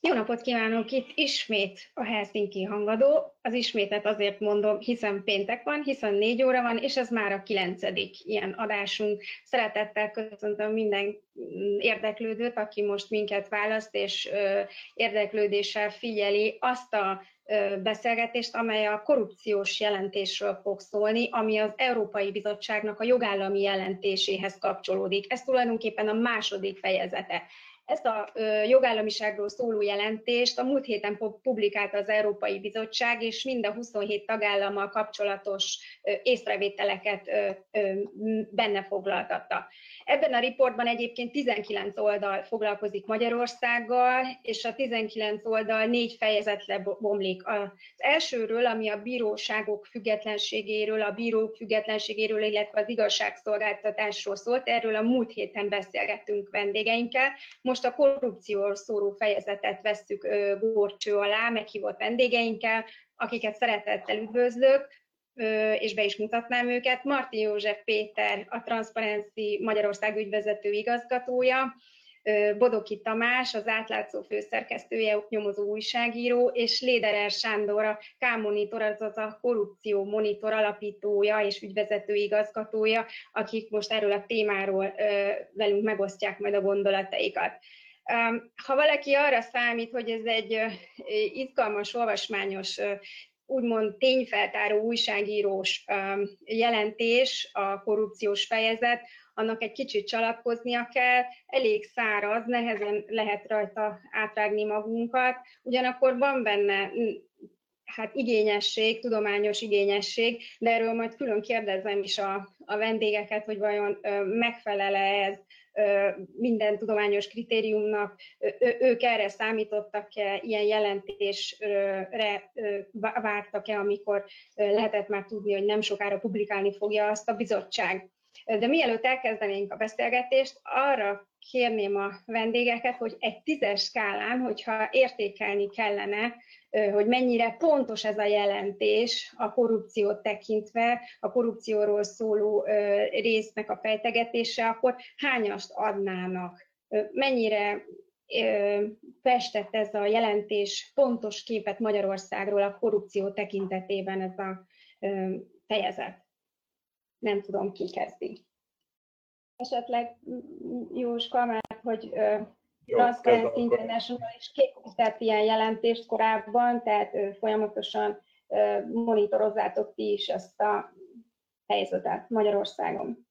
Jó napot kívánok! Itt ismét a Helsinki hangadó. Az ismétet azért mondom, hiszen péntek van, hiszen négy óra van, és ez már a kilencedik ilyen adásunk. Szeretettel köszöntöm minden érdeklődőt, aki most minket választ, és érdeklődéssel figyeli azt a beszélgetést, amely a korrupciós jelentésről fog szólni, ami az Európai Bizottságnak a jogállami jelentéséhez kapcsolódik. Ez tulajdonképpen a második fejezete. Ezt a jogállamiságról szóló jelentést a múlt héten publikálta az Európai Bizottság, és mind a 27 tagállammal kapcsolatos észrevételeket benne foglaltatta. Ebben a riportban egyébként 19 oldal foglalkozik Magyarországgal, és a 19 oldal négy fejezetre bomlik. Az elsőről, ami a bíróságok függetlenségéről, a bírók függetlenségéről, illetve az igazságszolgáltatásról szólt, erről a múlt héten beszélgettünk vendégeinkkel. Most a korrupcióról szóló fejezetet vesszük górcső alá, meghívott vendégeinkkel, akiket szeretettel üdvözlök és be is mutatnám őket. Marti József Péter, a Transparency Magyarország ügyvezető igazgatója, Bodoki Tamás, az átlátszó főszerkesztője, nyomozó újságíró, és Léderer Sándor, a K-monitor, azaz a korrupció monitor alapítója és ügyvezető igazgatója, akik most erről a témáról velünk megosztják majd a gondolataikat. Ha valaki arra számít, hogy ez egy izgalmas, olvasmányos úgymond tényfeltáró újságírós jelentés, a korrupciós fejezet, annak egy kicsit csalapkoznia kell, elég száraz, nehezen lehet rajta átrágni magunkat, ugyanakkor van benne hát igényesség, tudományos igényesség, de erről majd külön kérdezem is a, a vendégeket, hogy vajon megfelele ez minden tudományos kritériumnak, ők erre számítottak-e, ilyen jelentésre vártak-e, amikor lehetett már tudni, hogy nem sokára publikálni fogja azt a bizottság. De mielőtt elkezdenénk a beszélgetést, arra kérném a vendégeket, hogy egy tízes skálán, hogyha értékelni kellene, hogy mennyire pontos ez a jelentés a korrupciót tekintve, a korrupcióról szóló résznek a fejtegetése, akkor hányast adnának? Mennyire festett ez a jelentés pontos képet Magyarországról a korrupció tekintetében ez a fejezet? Nem tudom, ki kezdi. Esetleg Jóska, mert hogy Transparency International is készített ilyen jelentést korábban, tehát folyamatosan monitorozzátok ti is ezt a helyzetet Magyarországon.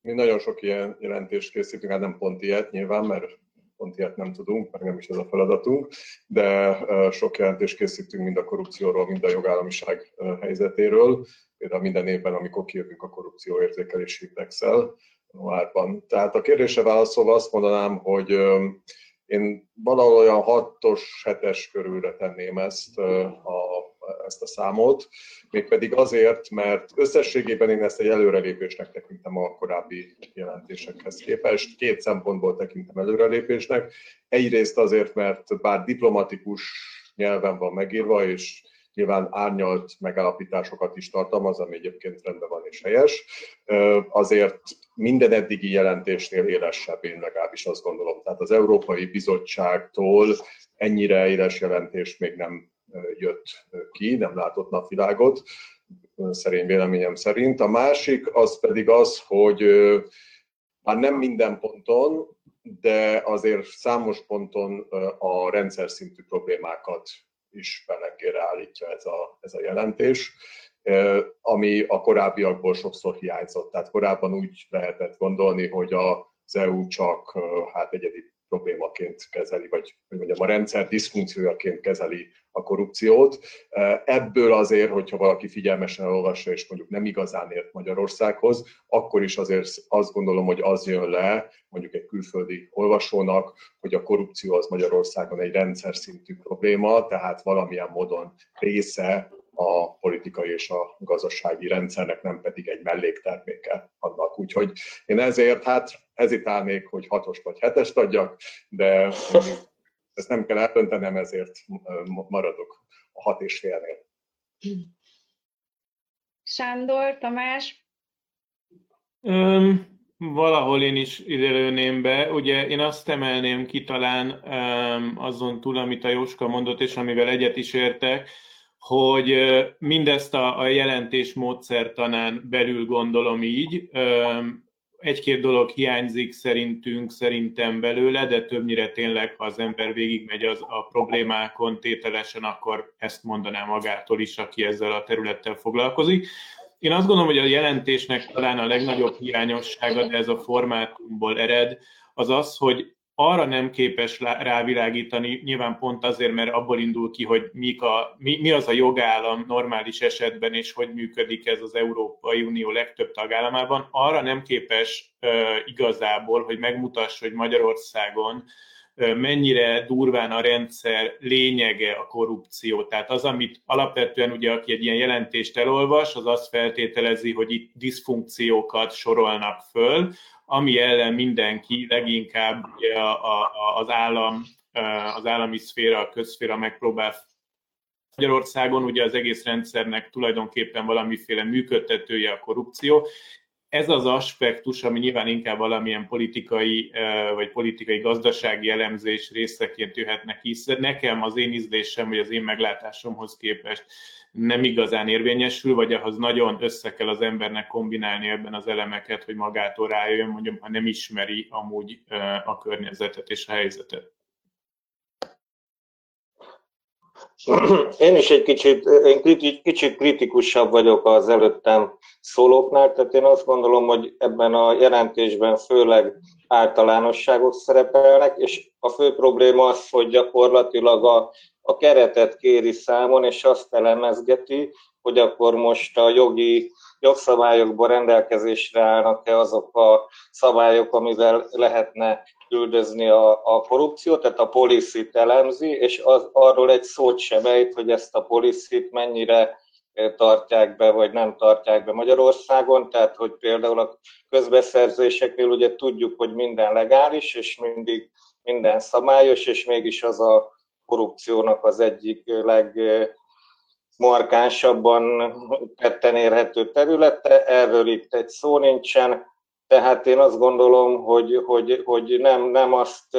Mi nagyon sok ilyen jelentést készítünk, hát nem pont ilyet nyilván, mert pont ilyet nem tudunk, meg nem is ez a feladatunk, de sok jelentést készítünk mind a korrupcióról, mind a jogállamiság helyzetéről. Például minden évben, amikor kijövünk a korrupció érzékelési indexel, januárban. Tehát a kérdése válaszolva azt mondanám, hogy én valahol olyan 6-os, 7-es körülre tenném ezt a, ezt a számot, mégpedig azért, mert összességében én ezt egy előrelépésnek tekintem a korábbi jelentésekhez képest. Két szempontból tekintem előrelépésnek. Egyrészt azért, mert bár diplomatikus nyelven van megírva, és nyilván árnyalt megállapításokat is tartalmaz, ami egyébként rendben van és helyes. Azért minden eddigi jelentésnél élesebb, én legalábbis azt gondolom. Tehát az Európai Bizottságtól ennyire éles jelentés még nem jött ki, nem látott napvilágot, szerint véleményem szerint. A másik az pedig az, hogy már nem minden ponton, de azért számos ponton a rendszer szintű problémákat is belengére állítja ez a, ez a jelentés, ami a korábbiakból sokszor hiányzott. Tehát korábban úgy lehetett gondolni, hogy az EU csak hát egyedi problémaként kezeli, vagy hogy mondjam, a rendszer diszfunkciójaként kezeli a korrupciót. Ebből azért, hogyha valaki figyelmesen olvassa, és mondjuk nem igazán ért Magyarországhoz, akkor is azért azt gondolom, hogy az jön le mondjuk egy külföldi olvasónak, hogy a korrupció az Magyarországon egy rendszer szintű probléma, tehát valamilyen módon része a politikai és a gazdasági rendszernek, nem pedig egy mellékterméke annak. Úgyhogy én ezért hát hezitálnék, hogy hatos vagy hetest adjak, de ezt nem kell eldöntenem, ezért maradok a hat és félnél. Sándor, Tamás? Um, Valahol én is ide be. Ugye én azt emelném ki talán um, azon túl, amit a Jóska mondott, és amivel egyet is értek, hogy mindezt a, a jelentés módszertanán belül gondolom így. Egy-két dolog hiányzik szerintünk, szerintem belőle, de többnyire tényleg, ha az ember végigmegy az, a problémákon tételesen, akkor ezt mondaná magától is, aki ezzel a területtel foglalkozik. Én azt gondolom, hogy a jelentésnek talán a legnagyobb hiányossága, de ez a formátumból ered, az az, hogy arra nem képes rávilágítani, nyilván pont azért, mert abból indul ki, hogy mik a, mi, mi az a jogállam normális esetben, és hogy működik ez az Európai Unió legtöbb tagállamában, arra nem képes uh, igazából, hogy megmutassa, hogy Magyarországon mennyire durván a rendszer lényege a korrupció. Tehát az, amit alapvetően ugye, aki egy ilyen jelentést elolvas, az azt feltételezi, hogy itt diszfunkciókat sorolnak föl, ami ellen mindenki leginkább ugye a, a, az állam, az állami szféra, a közszféra megpróbál Magyarországon ugye az egész rendszernek tulajdonképpen valamiféle működtetője a korrupció, ez az aspektus, ami nyilván inkább valamilyen politikai vagy politikai gazdasági elemzés részeként jöhetnek hisz. Nekem az én ízlésem, vagy az én meglátásomhoz képest nem igazán érvényesül, vagy ahhoz nagyon össze kell az embernek kombinálni ebben az elemeket, hogy magától rájöjjön, mondjam, ha nem ismeri amúgy a környezetet és a helyzetet. Én is egy kicsit, én kicsit kritikusabb vagyok az előttem szólóknál, tehát én azt gondolom, hogy ebben a jelentésben főleg általánosságok szerepelnek, és a fő probléma az, hogy gyakorlatilag a, a keretet kéri számon, és azt elemezgeti, hogy akkor most a jogi jogszabályokban rendelkezésre állnak-e azok a szabályok, amivel lehetne üldözni a, a korrupciót, tehát a policit elemzi, és az, arról egy szót sem ejt, hogy ezt a policit mennyire e, tartják be, vagy nem tartják be Magyarországon, tehát hogy például a közbeszerzéseknél ugye tudjuk, hogy minden legális, és mindig minden szabályos, és mégis az a korrupciónak az egyik legmarkánsabban tetten érhető területe, erről itt egy szó nincsen, tehát én azt gondolom, hogy, hogy, hogy nem, nem azt,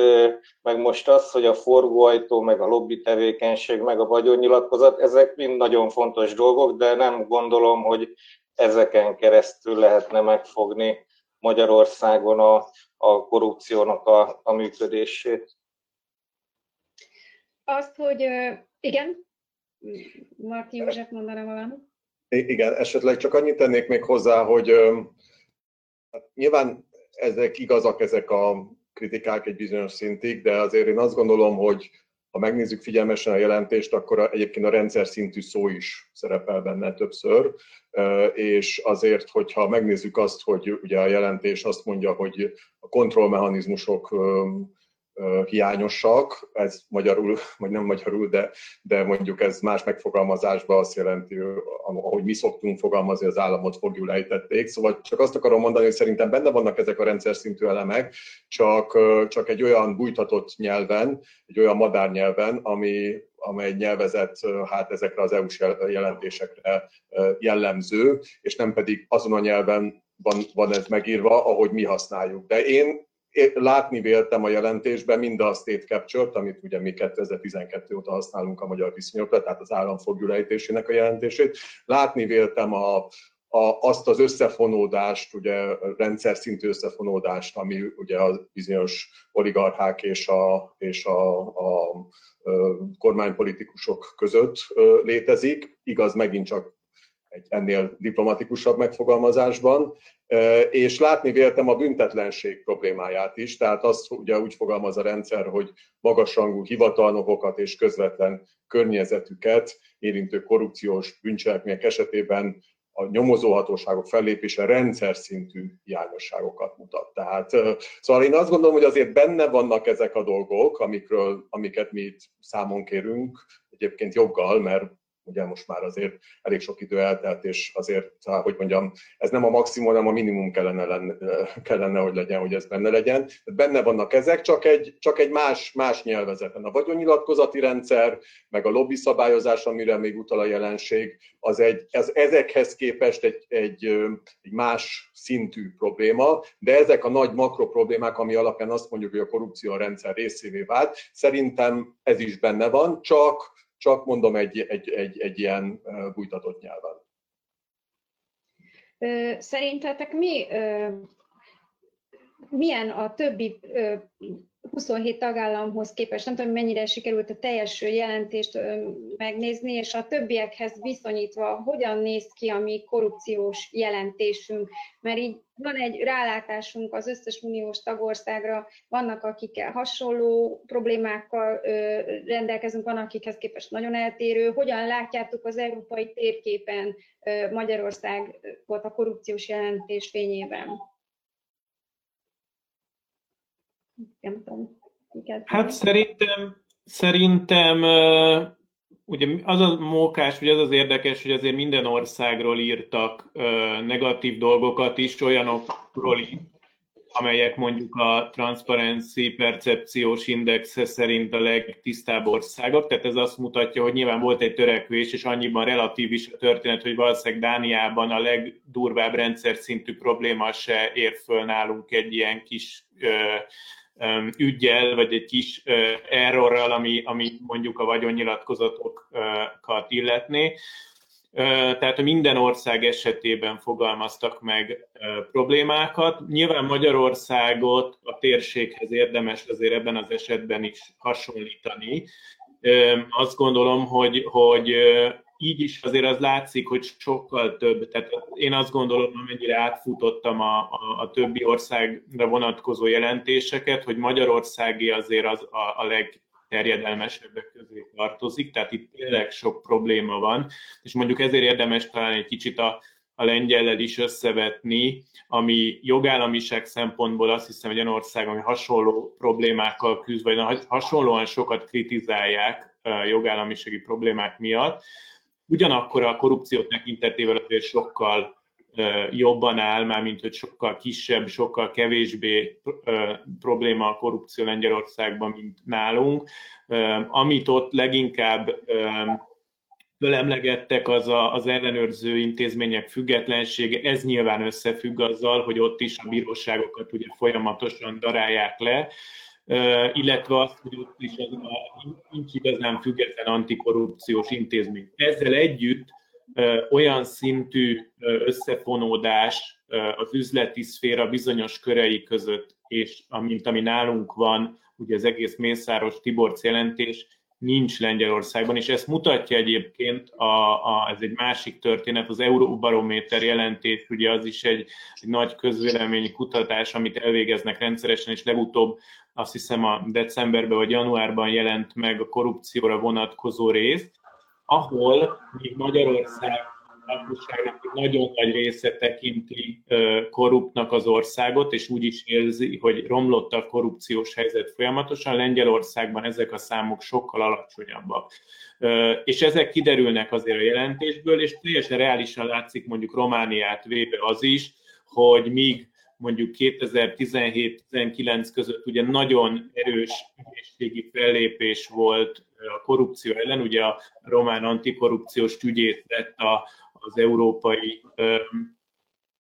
meg most az, hogy a forgóajtó, meg a lobby tevékenység, meg a vagyonnyilatkozat, ezek mind nagyon fontos dolgok, de nem gondolom, hogy ezeken keresztül lehetne megfogni Magyarországon a, a korrupciónak a, a működését. Azt, hogy igen, Marti József mondaná valamit? Igen, esetleg csak annyit tennék még hozzá, hogy Hát nyilván ezek igazak, ezek a kritikák egy bizonyos szintig, de azért én azt gondolom, hogy ha megnézzük figyelmesen a jelentést, akkor egyébként a rendszer szintű szó is szerepel benne többször, és azért, hogyha megnézzük azt, hogy ugye a jelentés azt mondja, hogy a kontrollmechanizmusok hiányosak, ez magyarul, vagy nem magyarul, de, de mondjuk ez más megfogalmazásban azt jelenti, ahogy mi szoktunk fogalmazni, az államot fogjul ejtették. Szóval csak azt akarom mondani, hogy szerintem benne vannak ezek a rendszer szintű elemek, csak, csak egy olyan bújtatott nyelven, egy olyan madárnyelven, ami, amely nyelvezet hát ezekre az EU-s jelentésekre jellemző, és nem pedig azon a nyelven van, van ez megírva, ahogy mi használjuk. De én látni véltem a jelentésben mind a state capture amit ugye mi 2012 óta használunk a magyar viszonyokra, tehát az állam a jelentését. Látni véltem a, a, azt az összefonódást, ugye rendszer szintű összefonódást, ami ugye a bizonyos oligarchák és a, és a, a, a kormánypolitikusok között létezik. Igaz, megint csak egy ennél diplomatikusabb megfogalmazásban, és látni véltem a büntetlenség problémáját is, tehát azt ugye úgy fogalmaz a rendszer, hogy magasrangú hivatalnokokat és közvetlen környezetüket érintő korrupciós bűncselekmények esetében a nyomozóhatóságok fellépése rendszer szintű hiányosságokat mutat. Tehát, szóval én azt gondolom, hogy azért benne vannak ezek a dolgok, amikről, amiket mi itt számon kérünk, egyébként joggal, mert ugye most már azért elég sok idő eltelt, és azért, hogy mondjam, ez nem a maximum, hanem a minimum kellene, lenne, kellene hogy legyen, hogy ez benne legyen. Benne vannak ezek, csak egy, csak egy más, más nyelvezeten. A vagyonnyilatkozati rendszer, meg a lobby szabályozás, amire még utal a jelenség, az egy, ez ezekhez képest egy, egy, egy más szintű probléma, de ezek a nagy makro problémák, ami alapján azt mondjuk, hogy a korrupció a rendszer részévé vált, szerintem ez is benne van, csak, csak mondom egy, egy, egy, egy ilyen bújtatott nyelven. Szerintetek mi, milyen a többi 27 tagállamhoz képest, nem tudom, mennyire sikerült a teljes jelentést megnézni, és a többiekhez viszonyítva hogyan néz ki a mi korrupciós jelentésünk, mert így van egy rálátásunk az összes uniós tagországra, vannak akikkel hasonló problémákkal rendelkezünk, van akikhez képest nagyon eltérő. Hogyan látjátok az európai térképen Magyarországot a korrupciós jelentés fényében? Nem tudom. Hát szerintem, szerintem ugye az a mókás, vagy az az érdekes, hogy azért minden országról írtak negatív dolgokat is, olyanokról is, amelyek mondjuk a Transparency Percepciós Index szerint a legtisztább országok. Tehát ez azt mutatja, hogy nyilván volt egy törekvés, és annyiban relatív is a történet, hogy valószínűleg Dániában a legdurvább rendszer szintű probléma se ér föl nálunk egy ilyen kis ügyel, vagy egy kis errorral, ami, ami mondjuk a vagyonnyilatkozatokat illetné. Tehát minden ország esetében fogalmaztak meg problémákat. Nyilván Magyarországot a térséghez érdemes azért ebben az esetben is hasonlítani. Azt gondolom, hogy, hogy így is azért az látszik, hogy sokkal több. Tehát én azt gondolom, amennyire átfutottam a, a, a többi országra vonatkozó jelentéseket, hogy Magyarországi azért az a, a legterjedelmesebbek közé tartozik, tehát itt tényleg sok probléma van, és mondjuk ezért érdemes talán egy kicsit a, a lengyellel is összevetni, ami jogállamiság szempontból azt hiszem, hogy olyan ország, ami hasonló problémákkal küzd, vagy hasonlóan sokat kritizálják jogállamisági problémák miatt, Ugyanakkor a korrupció tekintetével azért sokkal jobban áll, már mint hogy sokkal kisebb, sokkal kevésbé probléma a korrupció Lengyelországban, mint nálunk. Amit ott leginkább fölemlegettek, az a, az ellenőrző intézmények függetlensége. Ez nyilván összefügg azzal, hogy ott is a bíróságokat ugye folyamatosan darálják le, illetve azt, hogy ott is az a, nincs igazán független antikorrupciós intézmény. Ezzel együtt olyan szintű összefonódás az üzleti szféra bizonyos körei között, és amint ami nálunk van, ugye az egész Mészáros Tiborc jelentés, nincs Lengyelországban, és ezt mutatja egyébként, a, a, ez egy másik történet, az Euróbarométer jelentés, ugye az is egy, egy nagy közvéleményi kutatás, amit elvégeznek rendszeresen, és legutóbb azt hiszem a decemberben vagy januárban jelent meg a korrupcióra vonatkozó rész, ahol még Magyarország lakosságnak nagyon nagy része tekinti korruptnak az országot, és úgy is érzi, hogy romlott a korrupciós helyzet folyamatosan. Lengyelországban ezek a számok sokkal alacsonyabbak. És ezek kiderülnek azért a jelentésből, és teljesen reálisan látszik mondjuk Romániát véve az is, hogy míg mondjuk 2017-19 között ugye nagyon erős ügyészségi fellépés volt a korrupció ellen, ugye a román antikorrupciós ügyész lett a, az európai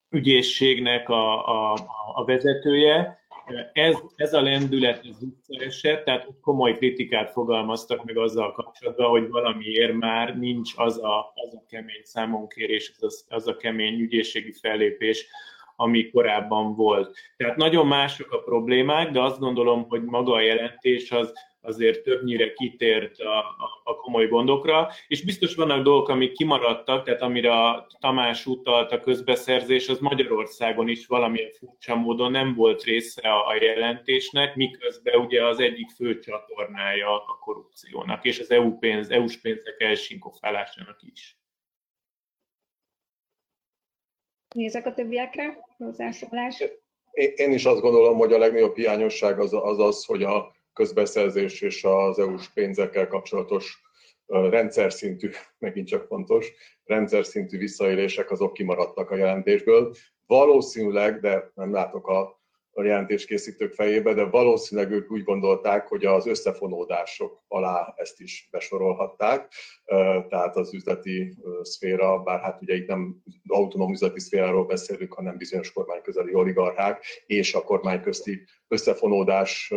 ügyészségnek a, a, a vezetője. Ez, ez a lendület ez visszaesett, tehát komoly kritikát fogalmaztak meg azzal kapcsolatban, hogy valamiért már nincs az a, az a kemény számonkérés, az, az a kemény ügyészségi fellépés, ami korábban volt. Tehát nagyon mások a problémák, de azt gondolom, hogy maga a jelentés az azért többnyire kitért a, a, a komoly gondokra, és biztos vannak dolgok, amik kimaradtak, tehát amire a Tamás utalt a közbeszerzés, az Magyarországon is valamilyen furcsa módon nem volt része a, a jelentésnek, miközben ugye az egyik fő csatornája a korrupciónak, és az EU pénz, EU-s pénzek elsinkofálásának is. Nézek a többiekre, hozzászólás. Én is azt gondolom, hogy a legnagyobb hiányosság az az, az hogy a közbeszerzés és az EU-s pénzekkel kapcsolatos rendszer szintű, megint csak fontos, rendszer szintű visszaélések azok kimaradtak a jelentésből. Valószínűleg, de nem látok a a jelentéskészítők fejébe, de valószínűleg ők úgy gondolták, hogy az összefonódások alá ezt is besorolhatták, tehát az üzleti szféra, bár hát ugye itt nem autonóm üzleti szféráról beszélünk, hanem bizonyos kormányközeli oligarchák és a kormányközti összefonódás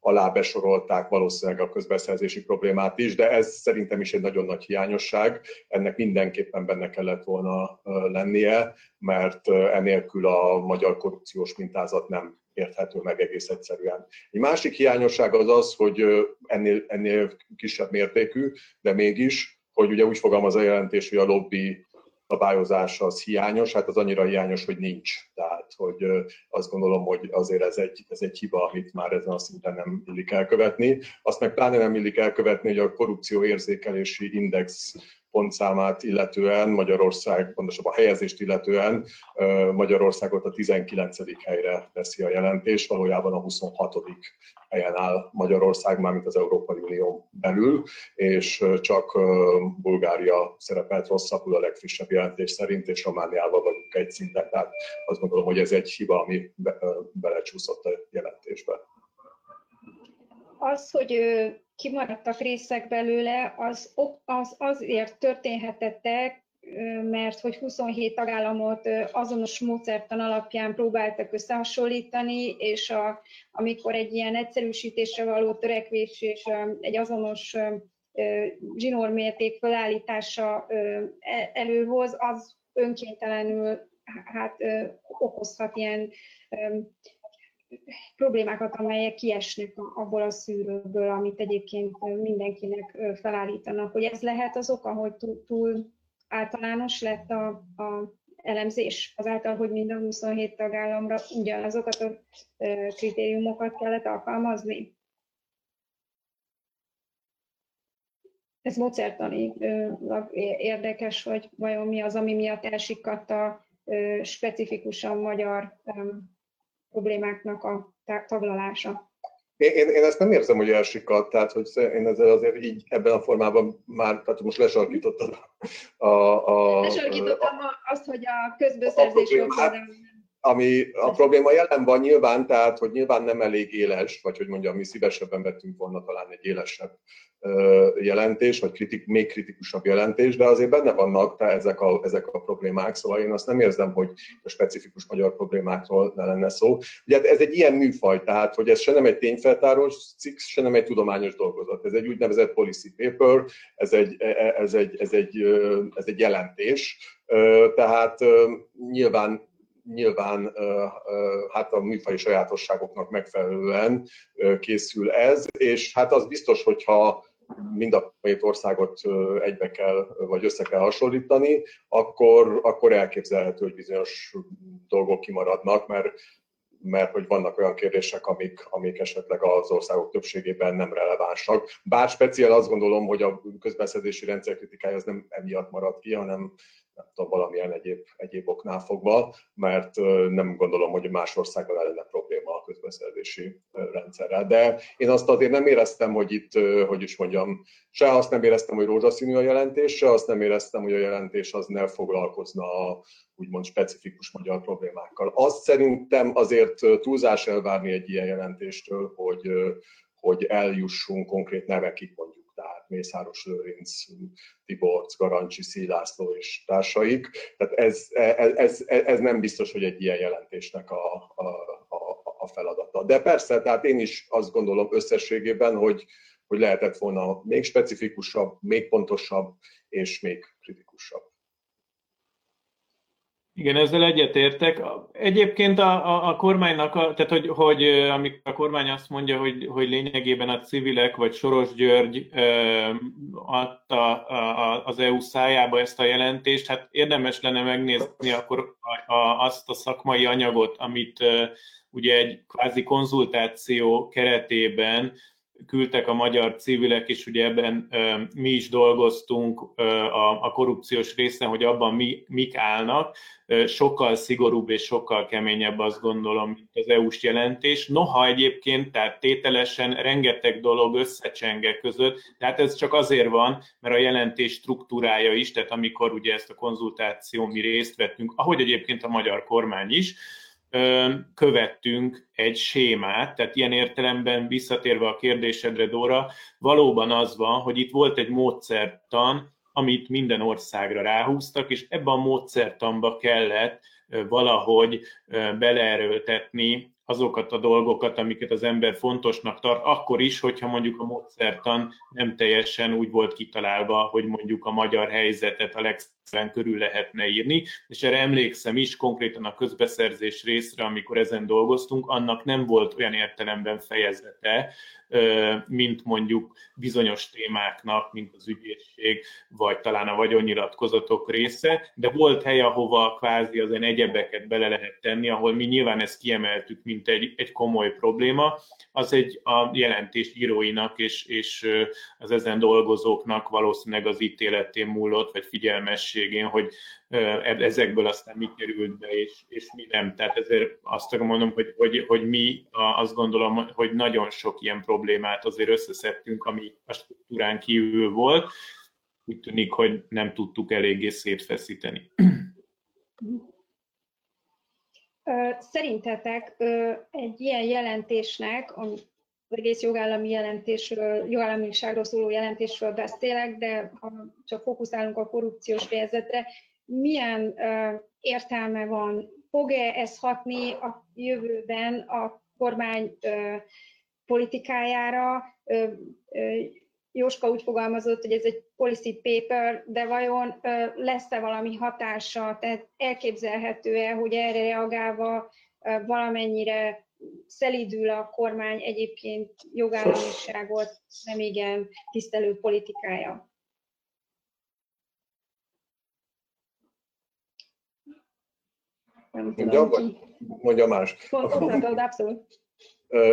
alá besorolták valószínűleg a közbeszerzési problémát is, de ez szerintem is egy nagyon nagy hiányosság. Ennek mindenképpen benne kellett volna lennie, mert enélkül a magyar korrupciós mintázat nem érthető meg egész egyszerűen. Egy másik hiányosság az az, hogy ennél, ennél kisebb mértékű, de mégis, hogy ugye úgy fogalmaz a jelentés, hogy a lobby szabályozása az hiányos, hát az annyira hiányos, hogy nincs. Tehát, hogy azt gondolom, hogy azért ez egy, ez egy hiba, amit már ezen a szinten nem illik elkövetni. Azt meg pláne nem illik elkövetni, hogy a korrupció érzékelési index pontszámát illetően Magyarország, pontosabban a helyezést illetően Magyarországot a 19. helyre teszi a jelentés, valójában a 26. helyen áll Magyarország, mármint az Európai Unió belül, és csak Bulgária szerepelt rosszabbul a legfrissebb jelentés szerint, és Romániával vagyunk egy szinten, tehát azt gondolom, hogy ez egy hiba, ami be, belecsúszott a jelentésbe. Az, hogy kimaradtak részek belőle, az, az azért történhetett, mert hogy 27 tagállamot azonos módszertan alapján próbáltak összehasonlítani, és a, amikor egy ilyen egyszerűsítésre való törekvés és egy azonos zsinórmérték felállítása e, előhoz, az önkéntelenül hát okozhat ilyen problémákat, amelyek kiesnek abból a szűrőből, amit egyébként mindenkinek felállítanak. Hogy ez lehet az oka, hogy túl, túl általános lett a, a elemzés, azáltal, hogy mind a 27 tagállamra ugyanazokat a kritériumokat kellett alkalmazni. Ez módszertani érdekes, hogy vajon mi az, ami miatt elsikadt a specifikusan magyar problémáknak a taglalása. Én, én, ezt nem érzem, hogy elsikadt, tehát hogy én ezzel azért így ebben a formában már, tehát most lesarkítottad a... a, a Lesarkítottam a, azt, hogy a közbeszerzés ami a probléma jelen van nyilván, tehát hogy nyilván nem elég éles, vagy hogy mondjam, mi szívesebben vettünk volna talán egy élesebb jelentés, vagy kritik, még kritikusabb jelentés, de azért benne vannak te ezek, a, ezek a problémák, szóval én azt nem érzem, hogy a specifikus magyar problémákról ne lenne szó. Ugye ez egy ilyen műfaj, tehát hogy ez se nem egy tényfeltáró cikk, se nem egy tudományos dolgozat. Ez egy úgynevezett policy paper, ez egy, e, e, ez egy, ez egy, ez egy jelentés, tehát nyilván nyilván hát a műfai sajátosságoknak megfelelően készül ez, és hát az biztos, hogyha mind a két országot egybe kell, vagy össze kell hasonlítani, akkor, akkor elképzelhető, hogy bizonyos dolgok kimaradnak, mert mert hogy vannak olyan kérdések, amik, amik esetleg az országok többségében nem relevánsak. Bár speciál azt gondolom, hogy a közbeszerzési rendszer kritikája az nem emiatt marad ki, hanem nem tudom, valamilyen egyéb, egyéb oknál fogva, mert nem gondolom, hogy más országban lenne probléma a közbeszerzési rendszerrel. De én azt azért nem éreztem, hogy itt, hogy is mondjam, se azt nem éreztem, hogy rózsaszínű a jelentés, se azt nem éreztem, hogy a jelentés az ne foglalkozna a úgymond specifikus magyar problémákkal. Azt szerintem azért túlzás elvárni egy ilyen jelentéstől, hogy, hogy eljussunk konkrét nevekig mondjuk Mészáros Lőrinc, Tiborc, Garancsi, Szílászló és társaik. Tehát ez, ez, ez, ez nem biztos, hogy egy ilyen jelentésnek a, a, a, a feladata. De persze, tehát én is azt gondolom összességében, hogy, hogy lehetett volna még specifikusabb, még pontosabb és még kritikusabb. Igen, ezzel egyetértek. Egyébként a, a, a kormánynak, a, tehát hogy, hogy amikor a kormány azt mondja, hogy, hogy lényegében a civilek vagy Soros György ö, adta a, az EU szájába ezt a jelentést, hát érdemes lenne megnézni akkor a, a, azt a szakmai anyagot, amit ö, ugye egy kvázi konzultáció keretében küldtek a magyar civilek, és ugye ebben mi is dolgoztunk a, a korrupciós részen, hogy abban mi, mik állnak, sokkal szigorúbb és sokkal keményebb azt gondolom, mint az EU-s jelentés. Noha egyébként, tehát tételesen rengeteg dolog összecsenge között, tehát ez csak azért van, mert a jelentés struktúrája is, tehát amikor ugye ezt a konzultáció mi részt vettünk, ahogy egyébként a magyar kormány is, követtünk egy sémát, tehát ilyen értelemben visszatérve a kérdésedre, Dóra, valóban az van, hogy itt volt egy módszertan, amit minden országra ráhúztak, és ebben a módszertanba kellett valahogy beleerőltetni azokat a dolgokat, amiket az ember fontosnak tart, akkor is, hogyha mondjuk a módszertan nem teljesen úgy volt kitalálva, hogy mondjuk a magyar helyzetet a legszebben körül lehetne írni, és erre emlékszem is konkrétan a közbeszerzés részre, amikor ezen dolgoztunk, annak nem volt olyan értelemben fejezete, mint mondjuk bizonyos témáknak, mint az ügyészség, vagy talán a vagyonnyilatkozatok része, de volt hely, ahova kvázi az egyebeket bele lehet tenni, ahol mi nyilván ezt kiemeltük, mint egy, egy komoly probléma, az egy a jelentés íróinak és, és az ezen dolgozóknak valószínűleg az ítéletén múlott, vagy figyelmességén, hogy ezekből aztán mi került be, és, és mi nem. Tehát ezért azt mondom, hogy, hogy, hogy mi azt gondolom, hogy nagyon sok ilyen problémát azért összeszedtünk, ami a struktúrán kívül volt. Úgy tűnik, hogy nem tudtuk eléggé szétfeszíteni. Szerintetek egy ilyen jelentésnek, az egész jogállami jelentésről, jogállamiságról szóló jelentésről beszélek, de ha csak fókuszálunk a korrupciós fejezetre, milyen értelme van, fog-e ez hatni a jövőben a kormány politikájára? Jóska úgy fogalmazott, hogy ez egy policy paper, de vajon lesz-e valami hatása, tehát elképzelhető-e, hogy erre reagálva valamennyire szelídül a kormány egyébként jogállamiságot nem igen tisztelő politikája? Nem tudom, mondja, más. abszolút.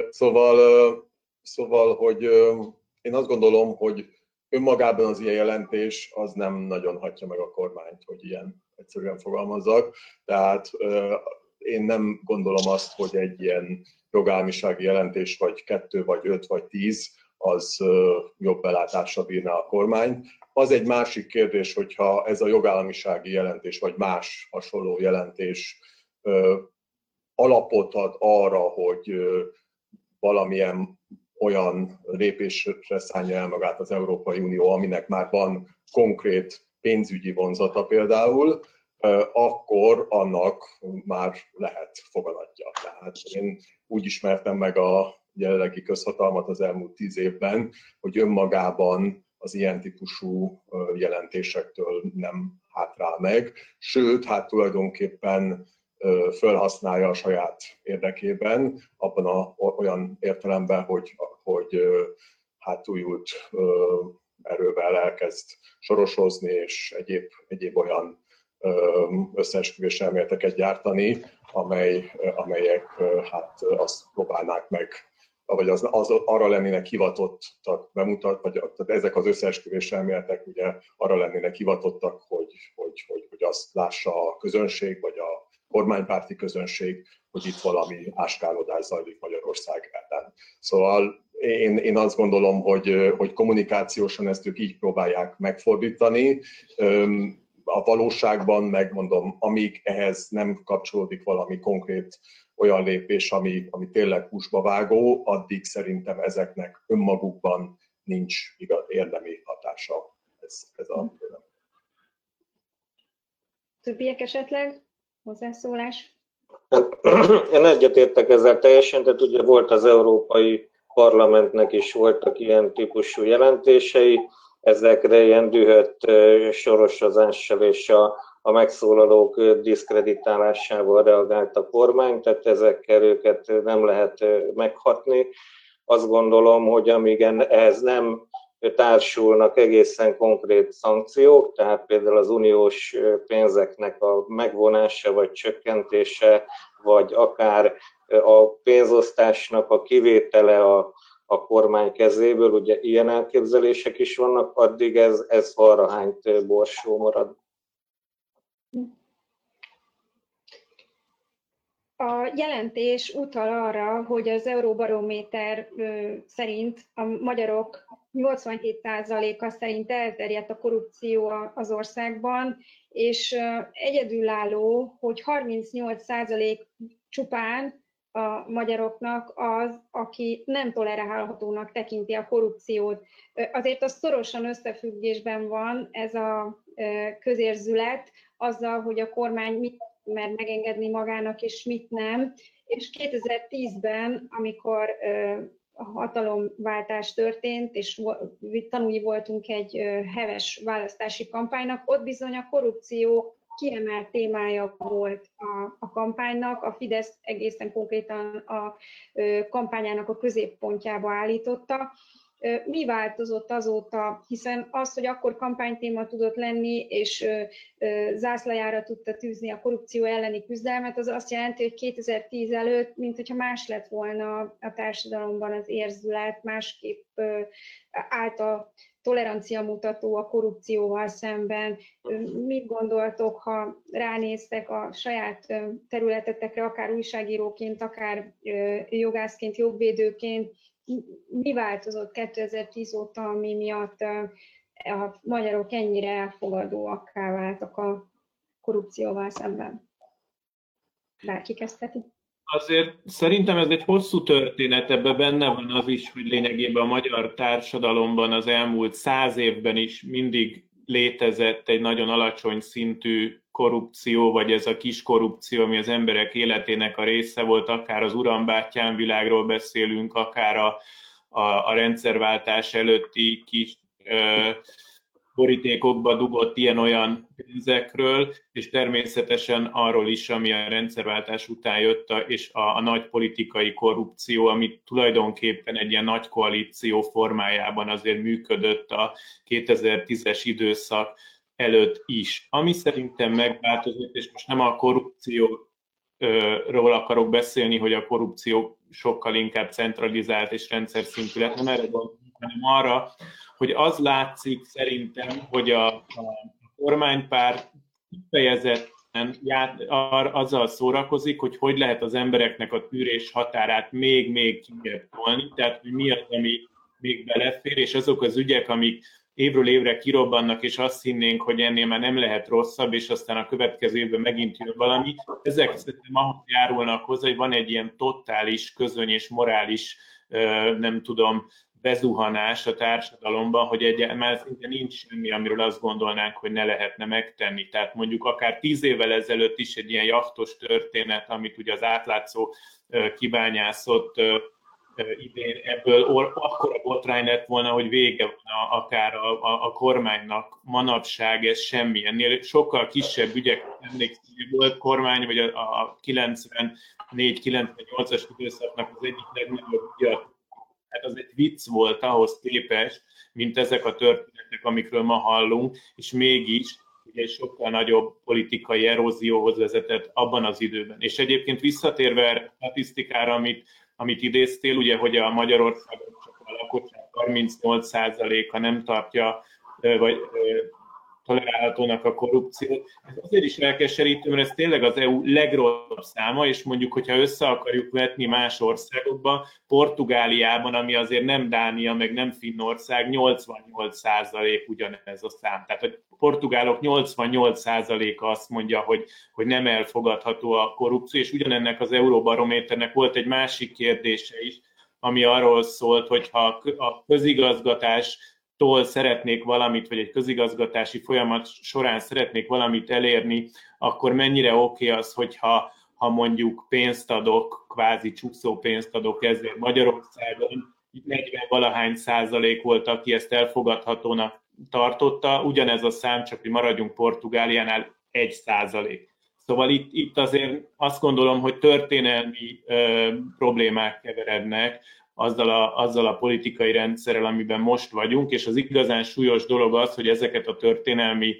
Szóval, szóval, hogy én azt gondolom, hogy önmagában az ilyen jelentés az nem nagyon hatja meg a kormányt, hogy ilyen egyszerűen fogalmazzak. Tehát én nem gondolom azt, hogy egy ilyen jogállamisági jelentés, vagy kettő, vagy öt, vagy tíz, az jobb belátásra bírná a kormány. Az egy másik kérdés, hogyha ez a jogállamisági jelentés, vagy más hasonló jelentés alapot ad arra, hogy valamilyen olyan lépésre szállja el magát az Európai Unió, aminek már van konkrét pénzügyi vonzata például, akkor annak már lehet foganatja. Tehát én úgy ismertem meg a jelenlegi közhatalmat az elmúlt tíz évben, hogy önmagában az ilyen típusú jelentésektől nem hátrál meg, sőt, hát tulajdonképpen felhasználja a saját érdekében, abban a, olyan értelemben, hogy, hogy hát újult erővel elkezd sorosozni, és egyéb, egyéb olyan összeesküvés elméleteket gyártani, amely, amelyek hát azt próbálnák meg, vagy az, az arra lennének hivatottak bemutat, vagy tehát ezek az összeesküvés elméletek ugye arra lennének hivatottak, hogy, hogy, hogy, hogy azt lássa a közönség, vagy a kormánypárti közönség, hogy itt valami áskálódás zajlik Magyarország ellen. Szóval én, én azt gondolom, hogy, hogy kommunikációsan ezt ők így próbálják megfordítani. A valóságban megmondom, amíg ehhez nem kapcsolódik valami konkrét olyan lépés, ami, ami tényleg húsba vágó, addig szerintem ezeknek önmagukban nincs igaz, érdemi hatása. Ez, ez a Többiek esetleg? Hozzászólás? Én egyetértek ezzel teljesen, tehát ugye volt az Európai Parlamentnek is voltak ilyen típusú jelentései, ezekre ilyen dühött sorosozással és a, a megszólalók diszkreditálásával reagált a kormány, tehát ezekkel őket nem lehet meghatni. Azt gondolom, hogy amíg ehhez nem társulnak egészen konkrét szankciók, tehát például az uniós pénzeknek a megvonása vagy csökkentése, vagy akár a pénzosztásnak a kivétele a, a kormány kezéből, ugye ilyen elképzelések is vannak, addig ez, ez harrahányt borsó marad. A jelentés utal arra, hogy az Euróbarométer szerint a magyarok 87%-a szerint elterjedt a korrupció az országban, és egyedülálló, hogy 38% csupán a magyaroknak az, aki nem tolerálhatónak tekinti a korrupciót. Azért az szorosan összefüggésben van ez a közérzület azzal, hogy a kormány mit mer megengedni magának, és mit nem. És 2010-ben, amikor a hatalomváltás történt, és tanulni voltunk egy heves választási kampánynak, ott bizony a korrupció kiemelt témája volt a, a kampánynak. A Fidesz egészen konkrétan a kampányának a középpontjába állította. Mi változott azóta, hiszen az, hogy akkor kampánytéma tudott lenni, és zászlajára tudta tűzni a korrupció elleni küzdelmet, az azt jelenti, hogy 2010 előtt, mint hogyha más lett volna a társadalomban az érzület, másképp állt a tolerancia mutató a korrupcióval szemben. Mit gondoltok, ha ránéztek a saját területetekre, akár újságíróként, akár jogászként, jogvédőként, mi változott 2010 óta, ami miatt a magyarok ennyire elfogadóakká váltak a korrupcióval szemben? Bárki kezdheti? Azért szerintem ez egy hosszú történet, ebben benne van az is, hogy lényegében a magyar társadalomban az elmúlt száz évben is mindig létezett egy nagyon alacsony szintű korrupció, vagy ez a kis korrupció, ami az emberek életének a része volt, akár az urambátyám világról beszélünk, akár a, a, a rendszerváltás előtti kis ö, borítékokba dugott ilyen-olyan pénzekről, és természetesen arról is, ami a rendszerváltás után jött, a, és a, a nagy politikai korrupció, ami tulajdonképpen egy ilyen nagy koalíció formájában azért működött a 2010-es időszak előtt is. Ami szerintem megváltozott, és most nem a korrupcióról akarok beszélni, hogy a korrupció sokkal inkább centralizált és rendszer szintű lett, nem erre gondolom, hanem arra, hogy az látszik szerintem, hogy a, a kormánypárt kifejezetten ját, ar, azzal szórakozik, hogy hogy lehet az embereknek a tűrés határát még-még kiebb tolni, tehát hogy mi az, ami még belefér, és azok az ügyek, amik évről évre kirobbannak, és azt hinnénk, hogy ennél már nem lehet rosszabb, és aztán a következő évben megint jön valami. Ezek szerintem ahhoz járulnak hozzá, hogy van egy ilyen totális közöny és morális, nem tudom, bezuhanás a társadalomban, hogy egy, már szinte nincs semmi, amiről azt gondolnánk, hogy ne lehetne megtenni. Tehát mondjuk akár tíz évvel ezelőtt is egy ilyen jachtos történet, amit ugye az átlátszó kibányászott idén ebből akkor a botrány lett volna, hogy vége van akár a, a, a kormánynak manapság, ez semmi. Ennél sokkal kisebb ügyek, emlékszem, volt kormány, vagy a, a 94-98-as időszaknak az egyik legnagyobb ügye hát az egy vicc volt ahhoz képest, mint ezek a történetek, amikről ma hallunk, és mégis ugye egy sokkal nagyobb politikai erózióhoz vezetett abban az időben. És egyébként visszatérve a statisztikára, amit, amit idéztél, ugye, hogy a Magyarországon csak a lakosság 38%-a nem tartja, vagy tolerálhatónak a korrupciót. Ez azért is elkeserítő, mert ez tényleg az EU legrosszabb száma, és mondjuk, hogyha össze akarjuk vetni más országokba, Portugáliában, ami azért nem Dánia, meg nem Finnország, 88 százalék ugyanez a szám. Tehát a portugálok 88 százaléka azt mondja, hogy, hogy nem elfogadható a korrupció, és ugyanennek az Euróbarométernek volt egy másik kérdése is, ami arról szólt, hogy ha a közigazgatás tól szeretnék valamit, vagy egy közigazgatási folyamat során szeretnék valamit elérni, akkor mennyire oké okay az, hogyha ha mondjuk pénzt adok, kvázi csúszó pénzt adok ezért Magyarországon, 40 valahány százalék volt, aki ezt elfogadhatónak tartotta, ugyanez a szám, csak hogy maradjunk Portugáliánál, egy százalék. Szóval itt, itt azért azt gondolom, hogy történelmi ö, problémák keverednek, azzal a, azzal a politikai rendszerrel, amiben most vagyunk, és az igazán súlyos dolog az, hogy ezeket a történelmi,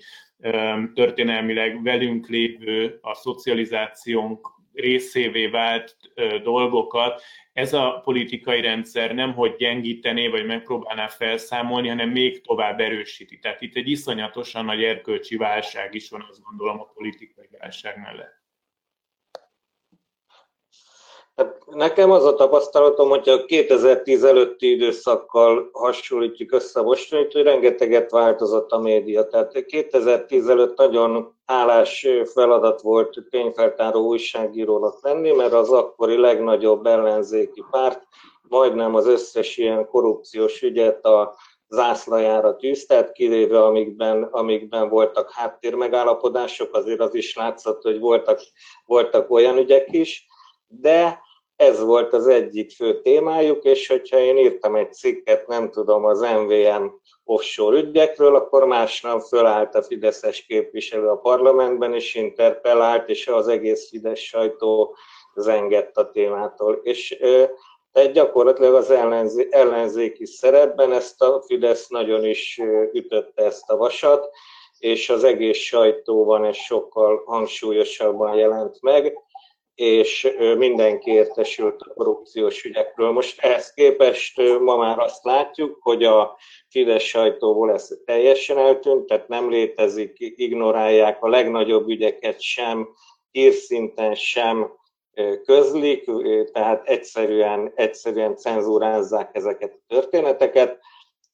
történelmileg velünk lévő, a szocializációnk részévé vált dolgokat ez a politikai rendszer nem hogy gyengítené, vagy megpróbálná felszámolni, hanem még tovább erősíti. Tehát itt egy iszonyatosan nagy erkölcsi válság is van, azt gondolom, a politikai válság mellett. Hát nekem az a tapasztalatom, hogy a 2010 előtti időszakkal hasonlítjuk össze most, hogy rengeteget változott a média. Tehát 2010 előtt nagyon hálás feladat volt tényfeltáró újságírónak lenni, mert az akkori legnagyobb ellenzéki párt majdnem az összes ilyen korrupciós ügyet a zászlajára tűzte, kivéve amikben, amikben voltak háttérmegállapodások, azért az is látszott, hogy voltak, voltak olyan ügyek is, de ez volt az egyik fő témájuk, és hogyha én írtam egy cikket, nem tudom, az MVM offshore ügyekről, akkor másnap fölállt a Fideszes képviselő a parlamentben, és interpellált, és az egész Fidesz sajtó zengett a témától. És tehát gyakorlatilag az ellenzé, ellenzéki szerepben ezt a Fidesz nagyon is ütötte ezt a vasat, és az egész sajtóban ez sokkal hangsúlyosabban jelent meg, és mindenki értesült a korrupciós ügyekről. Most ehhez képest ma már azt látjuk, hogy a Fidesz sajtóból ez teljesen eltűnt, tehát nem létezik, ignorálják a legnagyobb ügyeket sem, hírszinten sem közlik, tehát egyszerűen, egyszerűen cenzúrázzák ezeket a történeteket.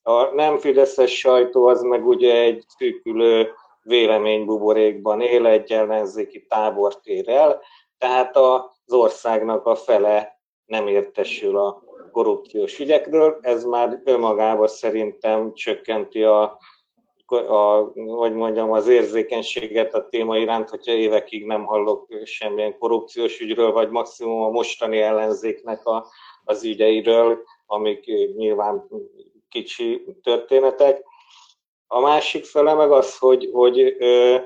A nem fideszes sajtó az meg ugye egy szűkülő véleménybuborékban él, egy ellenzéki tábort ér el, tehát az országnak a fele nem értesül a korrupciós ügyekről. Ez már önmagában szerintem csökkenti a, a, hogy mondjam, az érzékenységet a téma iránt, hogyha évekig nem hallok semmilyen korrupciós ügyről, vagy maximum a mostani ellenzéknek a, az ügyeiről, amik nyilván kicsi történetek. A másik fele meg az, hogy, hogy ö,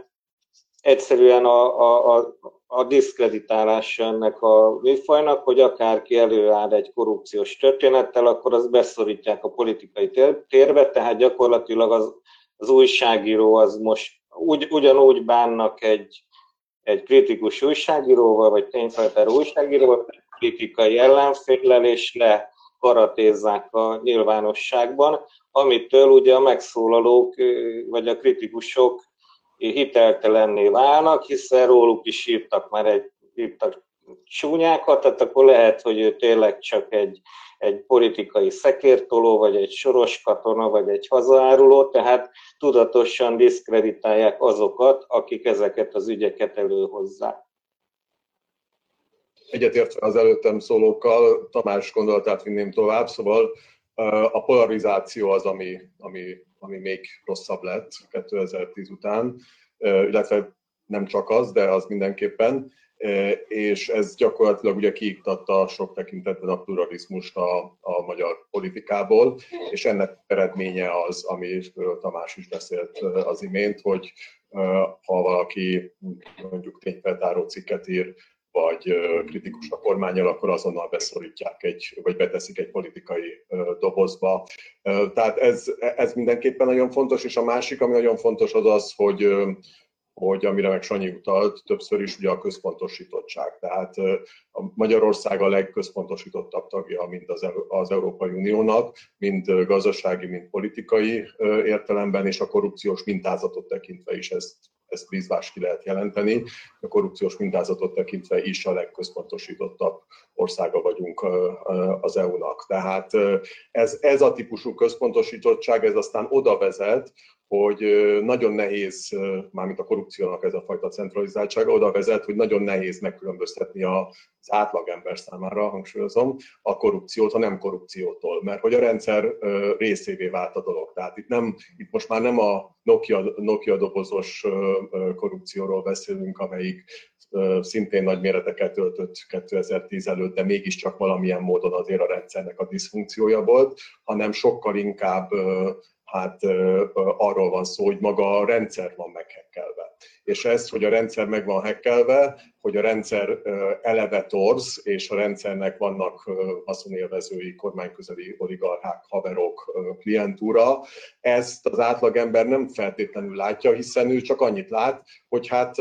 egyszerűen a, a, a, a diszkreditálása ennek a műfajnak, hogy akárki előáll egy korrupciós történettel, akkor az beszorítják a politikai térbe, tehát gyakorlatilag az, az újságíró az most ugy, ugyanúgy bánnak egy, egy kritikus újságíróval, vagy tényfeltáró újságíróval, kritikai ellenféllel, és le karatézzák a nyilvánosságban, amitől ugye a megszólalók vagy a kritikusok hiteltelenné válnak, hiszen róluk is írtak már egy, írtak csúnyákat, tehát akkor lehet, hogy ő tényleg csak egy, egy politikai szekértoló, vagy egy soros katona, vagy egy hazaáruló, tehát tudatosan diszkreditálják azokat, akik ezeket az ügyeket előhozzák. Egyetértve az előttem szólókkal, Tamás gondolatát vinném tovább, szóval a polarizáció az, ami, ami ami még rosszabb lett 2010 után, illetve nem csak az, de az mindenképpen, és ez gyakorlatilag ugye kiiktatta sok tekintetben a pluralizmust a, a magyar politikából, és ennek eredménye az, amiről Tamás is beszélt az imént, hogy ha valaki mondjuk tényfeltáró cikket ír vagy kritikus a kormányjal, akkor azonnal beszorítják egy, vagy beteszik egy politikai dobozba. Tehát ez, ez mindenképpen nagyon fontos, és a másik, ami nagyon fontos, az az, hogy hogy amire meg Sanyi utalt, többször is ugye a központosítottság. Tehát Magyarország a legközpontosítottabb tagja mind az, az Európai Uniónak, mind gazdasági, mind politikai értelemben, és a korrupciós mintázatot tekintve is ezt ezt bízvás ki lehet jelenteni. A korrupciós mintázatot tekintve is a legközpontosítottabb országa vagyunk az EU-nak. Tehát ez, ez a típusú központosítottság, ez aztán oda vezet, hogy nagyon nehéz, mármint a korrupciónak ez a fajta centralizáltsága oda vezet, hogy nagyon nehéz megkülönböztetni az átlagember számára, hangsúlyozom, a korrupciót a nem korrupciótól, mert hogy a rendszer részévé vált a dolog. Tehát itt, nem, itt most már nem a Nokia, Nokia dobozos korrupcióról beszélünk, amelyik szintén nagy méreteket öltött 2010 előtt, de mégiscsak valamilyen módon azért a rendszernek a diszfunkciója volt, hanem sokkal inkább hát arról van szó, hogy maga a rendszer van meghekkelve. És ez, hogy a rendszer meg van hekkelve, hogy a rendszer eleve torz, és a rendszernek vannak haszonélvezői, kormányközeli oligarchák, haverok, klientúra, ezt az átlagember nem feltétlenül látja, hiszen ő csak annyit lát, hogy hát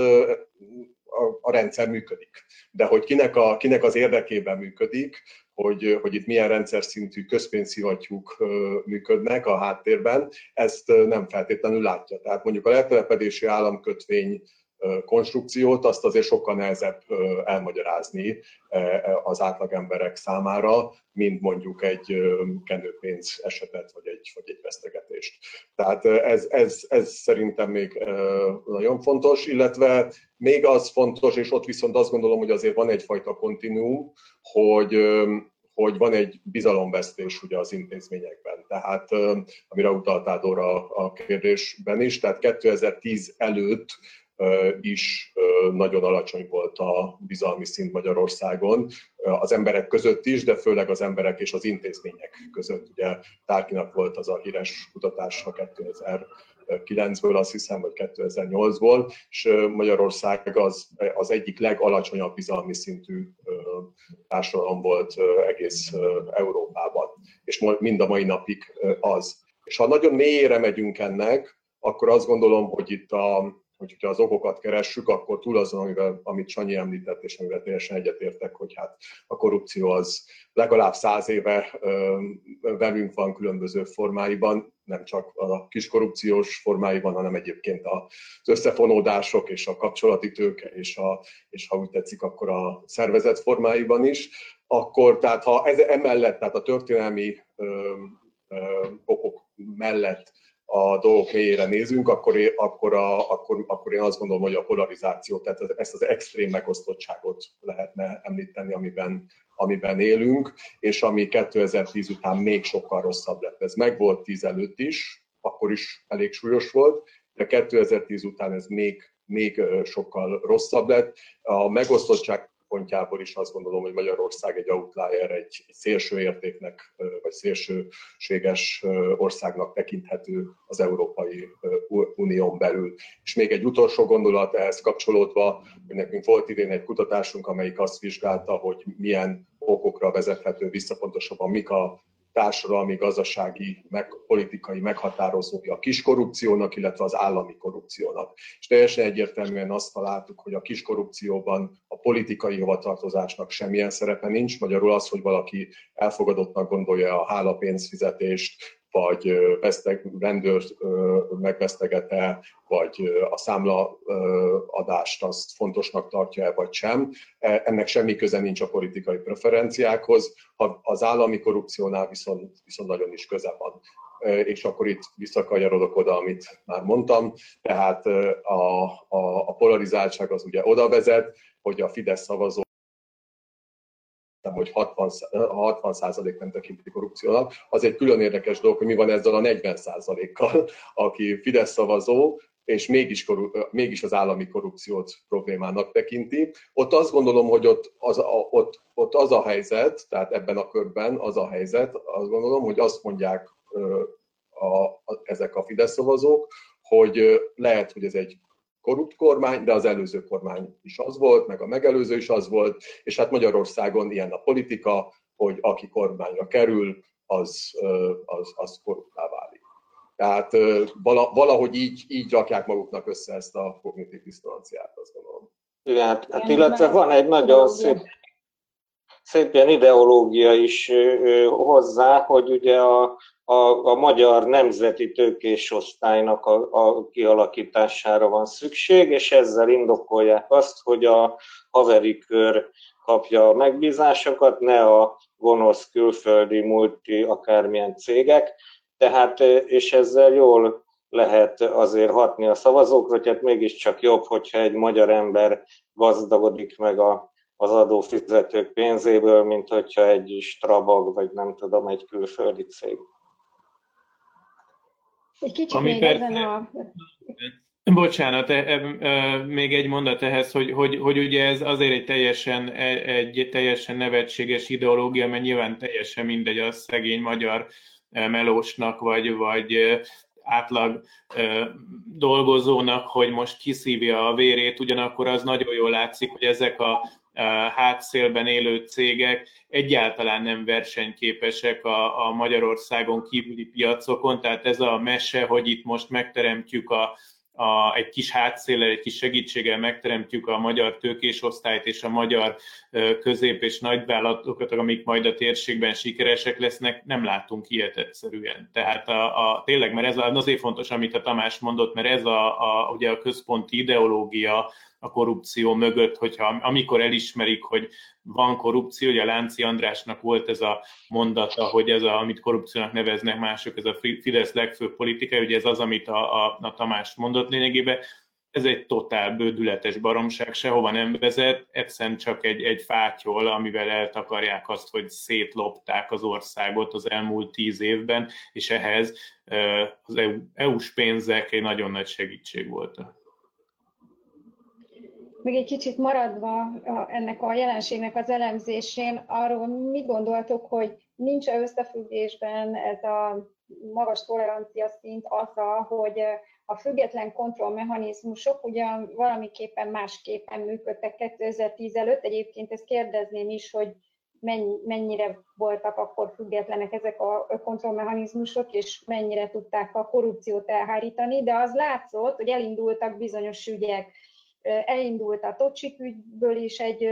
a, rendszer működik. De hogy kinek, a, kinek az érdekében működik, hogy, hogy itt milyen rendszer szintű közpénzszivattyúk működnek a háttérben, ezt nem feltétlenül látja. Tehát mondjuk a letelepedési államkötvény konstrukciót, azt azért sokkal nehezebb elmagyarázni az átlagemberek számára, mint mondjuk egy kenőpénz esetet, vagy egy, vagy egy vesztegetést. Tehát ez, ez, ez szerintem még nagyon fontos, illetve még az fontos, és ott viszont azt gondolom, hogy azért van egyfajta kontinuum, hogy hogy van egy bizalomvesztés ugye az intézményekben. Tehát, amire utaltál Dóra a kérdésben is, tehát 2010 előtt is nagyon alacsony volt a bizalmi szint Magyarországon, az emberek között is, de főleg az emberek és az intézmények között. Ugye Tárkinak volt az a híres kutatása 2009-ből, azt hiszem, vagy 2008-ból, és Magyarország az, az egyik legalacsonyabb bizalmi szintű társadalom volt egész Európában, és mind a mai napig az. És ha nagyon mélyére megyünk ennek, akkor azt gondolom, hogy itt a, hogyha az okokat keressük, akkor túl azon, amivel, amit Sanyi említett, és amivel teljesen egyetértek, hogy hát a korrupció az legalább száz éve velünk van különböző formáiban, nem csak a kis korrupciós formáiban, hanem egyébként az összefonódások és a kapcsolati tőke, és, a, és ha úgy tetszik, akkor a szervezet formáiban is, akkor tehát ha ez emellett, tehát a történelmi ö, ö, okok mellett a dolgok mélyére nézünk, akkor, akkor, a, akkor, akkor én azt gondolom, hogy a polarizáció, tehát ezt az extrém megosztottságot lehetne említeni, amiben, amiben élünk, és ami 2010 után még sokkal rosszabb lett. Ez meg volt 10 előtt is, akkor is elég súlyos volt, de 2010 után ez még, még sokkal rosszabb lett. A megosztottság szempontjából is azt gondolom, hogy Magyarország egy outlier, egy, egy szélső értéknek, vagy szélsőséges országnak tekinthető az Európai Unión belül. És még egy utolsó gondolat ehhez kapcsolódva, hogy nekünk volt idén egy kutatásunk, amelyik azt vizsgálta, hogy milyen okokra vezethető vissza, pontosabban mik a társadalmi, gazdasági, meg, politikai meghatározói a kis korrupciónak, illetve az állami korrupciónak. És teljesen egyértelműen azt találtuk, hogy a kis korrupcióban a politikai hovatartozásnak semmilyen szerepe nincs. Magyarul az, hogy valaki elfogadottnak gondolja a hálapénzfizetést, vagy veszteg, rendőrt megvesztegete, vagy a számla adást azt fontosnak tartja-e, vagy sem. E, ennek semmi köze nincs a politikai preferenciákhoz. Az állami korrupciónál viszont, viszont nagyon is köze van és akkor itt visszakanyarodok oda, amit már mondtam. Tehát a, a, a polarizáltság az ugye oda vezet, hogy a Fidesz szavazó hogy 60, 60 nem tekinti korrupciónak. Az egy külön érdekes dolog, hogy mi van ezzel a 40 kal aki Fidesz szavazó, és mégis, mégis az állami korrupciót problémának tekinti. Ott azt gondolom, hogy ott az, a, ott, ott az a helyzet, tehát ebben a körben az a helyzet, azt gondolom, hogy azt mondják a, a, ezek a Fidesz szavazók, hogy lehet, hogy ez egy korrupt kormány, de az előző kormány is az volt, meg a megelőző is az volt, és hát Magyarországon ilyen a politika, hogy aki kormányra kerül, az, az, az korruptá válik. Tehát valahogy így, így rakják maguknak össze ezt a kognitív disztonanciát, azt gondolom. Igen, hát, hát illetve van egy nagyon szép, szép ilyen ideológia is hozzá, hogy ugye a, a, a magyar nemzeti tőkés osztálynak a, a kialakítására van szükség, és ezzel indokolják azt, hogy a haveri kör kapja a megbízásokat, ne a gonosz külföldi multi akármilyen cégek. Tehát, és ezzel jól lehet azért hatni a szavazókra, hogy hát mégiscsak jobb, hogyha egy magyar ember gazdagodik meg a, az adófizetők pénzéből, mint hogyha egy strabag, vagy nem tudom, egy külföldi cég. Egy kicsit Ami még per... ezen a... Bocsánat, e, e, e, még egy mondat ehhez, hogy, hogy, hogy ugye ez azért egy teljesen, e, egy teljesen nevetséges ideológia, mert nyilván teljesen mindegy a szegény magyar e, melósnak, vagy, vagy e, átlag dolgozónak, hogy most kiszívja a vérét, ugyanakkor az nagyon jól látszik, hogy ezek a hátszélben élő cégek egyáltalán nem versenyképesek a, a Magyarországon kívüli piacokon, tehát ez a mese, hogy itt most megteremtjük a, a, egy kis hátszéllel, egy kis segítséggel megteremtjük a magyar tőkésosztályt és a magyar közép- és nagyvállalatokat, amik majd a térségben sikeresek lesznek, nem látunk ilyet egyszerűen. Tehát a, a, tényleg, mert ez azért fontos, amit a Tamás mondott, mert ez a, a, ugye a központi ideológia, a korrupció mögött, hogyha amikor elismerik, hogy van korrupció, ugye Lánci Andrásnak volt ez a mondata, hogy ez, a, amit korrupciónak neveznek mások, ez a Fidesz legfőbb politika, ugye ez az, amit a, a, a Tamás mondott lényegében, ez egy totál bődületes baromság, sehova nem vezet, egyszerűen csak egy, egy fátyol, amivel eltakarják azt, hogy szétlopták az országot az elmúlt tíz évben, és ehhez az EU-s pénzek egy nagyon nagy segítség voltak még egy kicsit maradva ennek a jelenségnek az elemzésén, arról mit gondoltok, hogy nincs -e összefüggésben ez a magas tolerancia szint azzal, hogy a független kontrollmechanizmusok ugyan valamiképpen másképpen működtek 2010 előtt. Egyébként ezt kérdezném is, hogy mennyire voltak akkor függetlenek ezek a kontrollmechanizmusok, és mennyire tudták a korrupciót elhárítani, de az látszott, hogy elindultak bizonyos ügyek, elindult a Tocsik ügyből is egy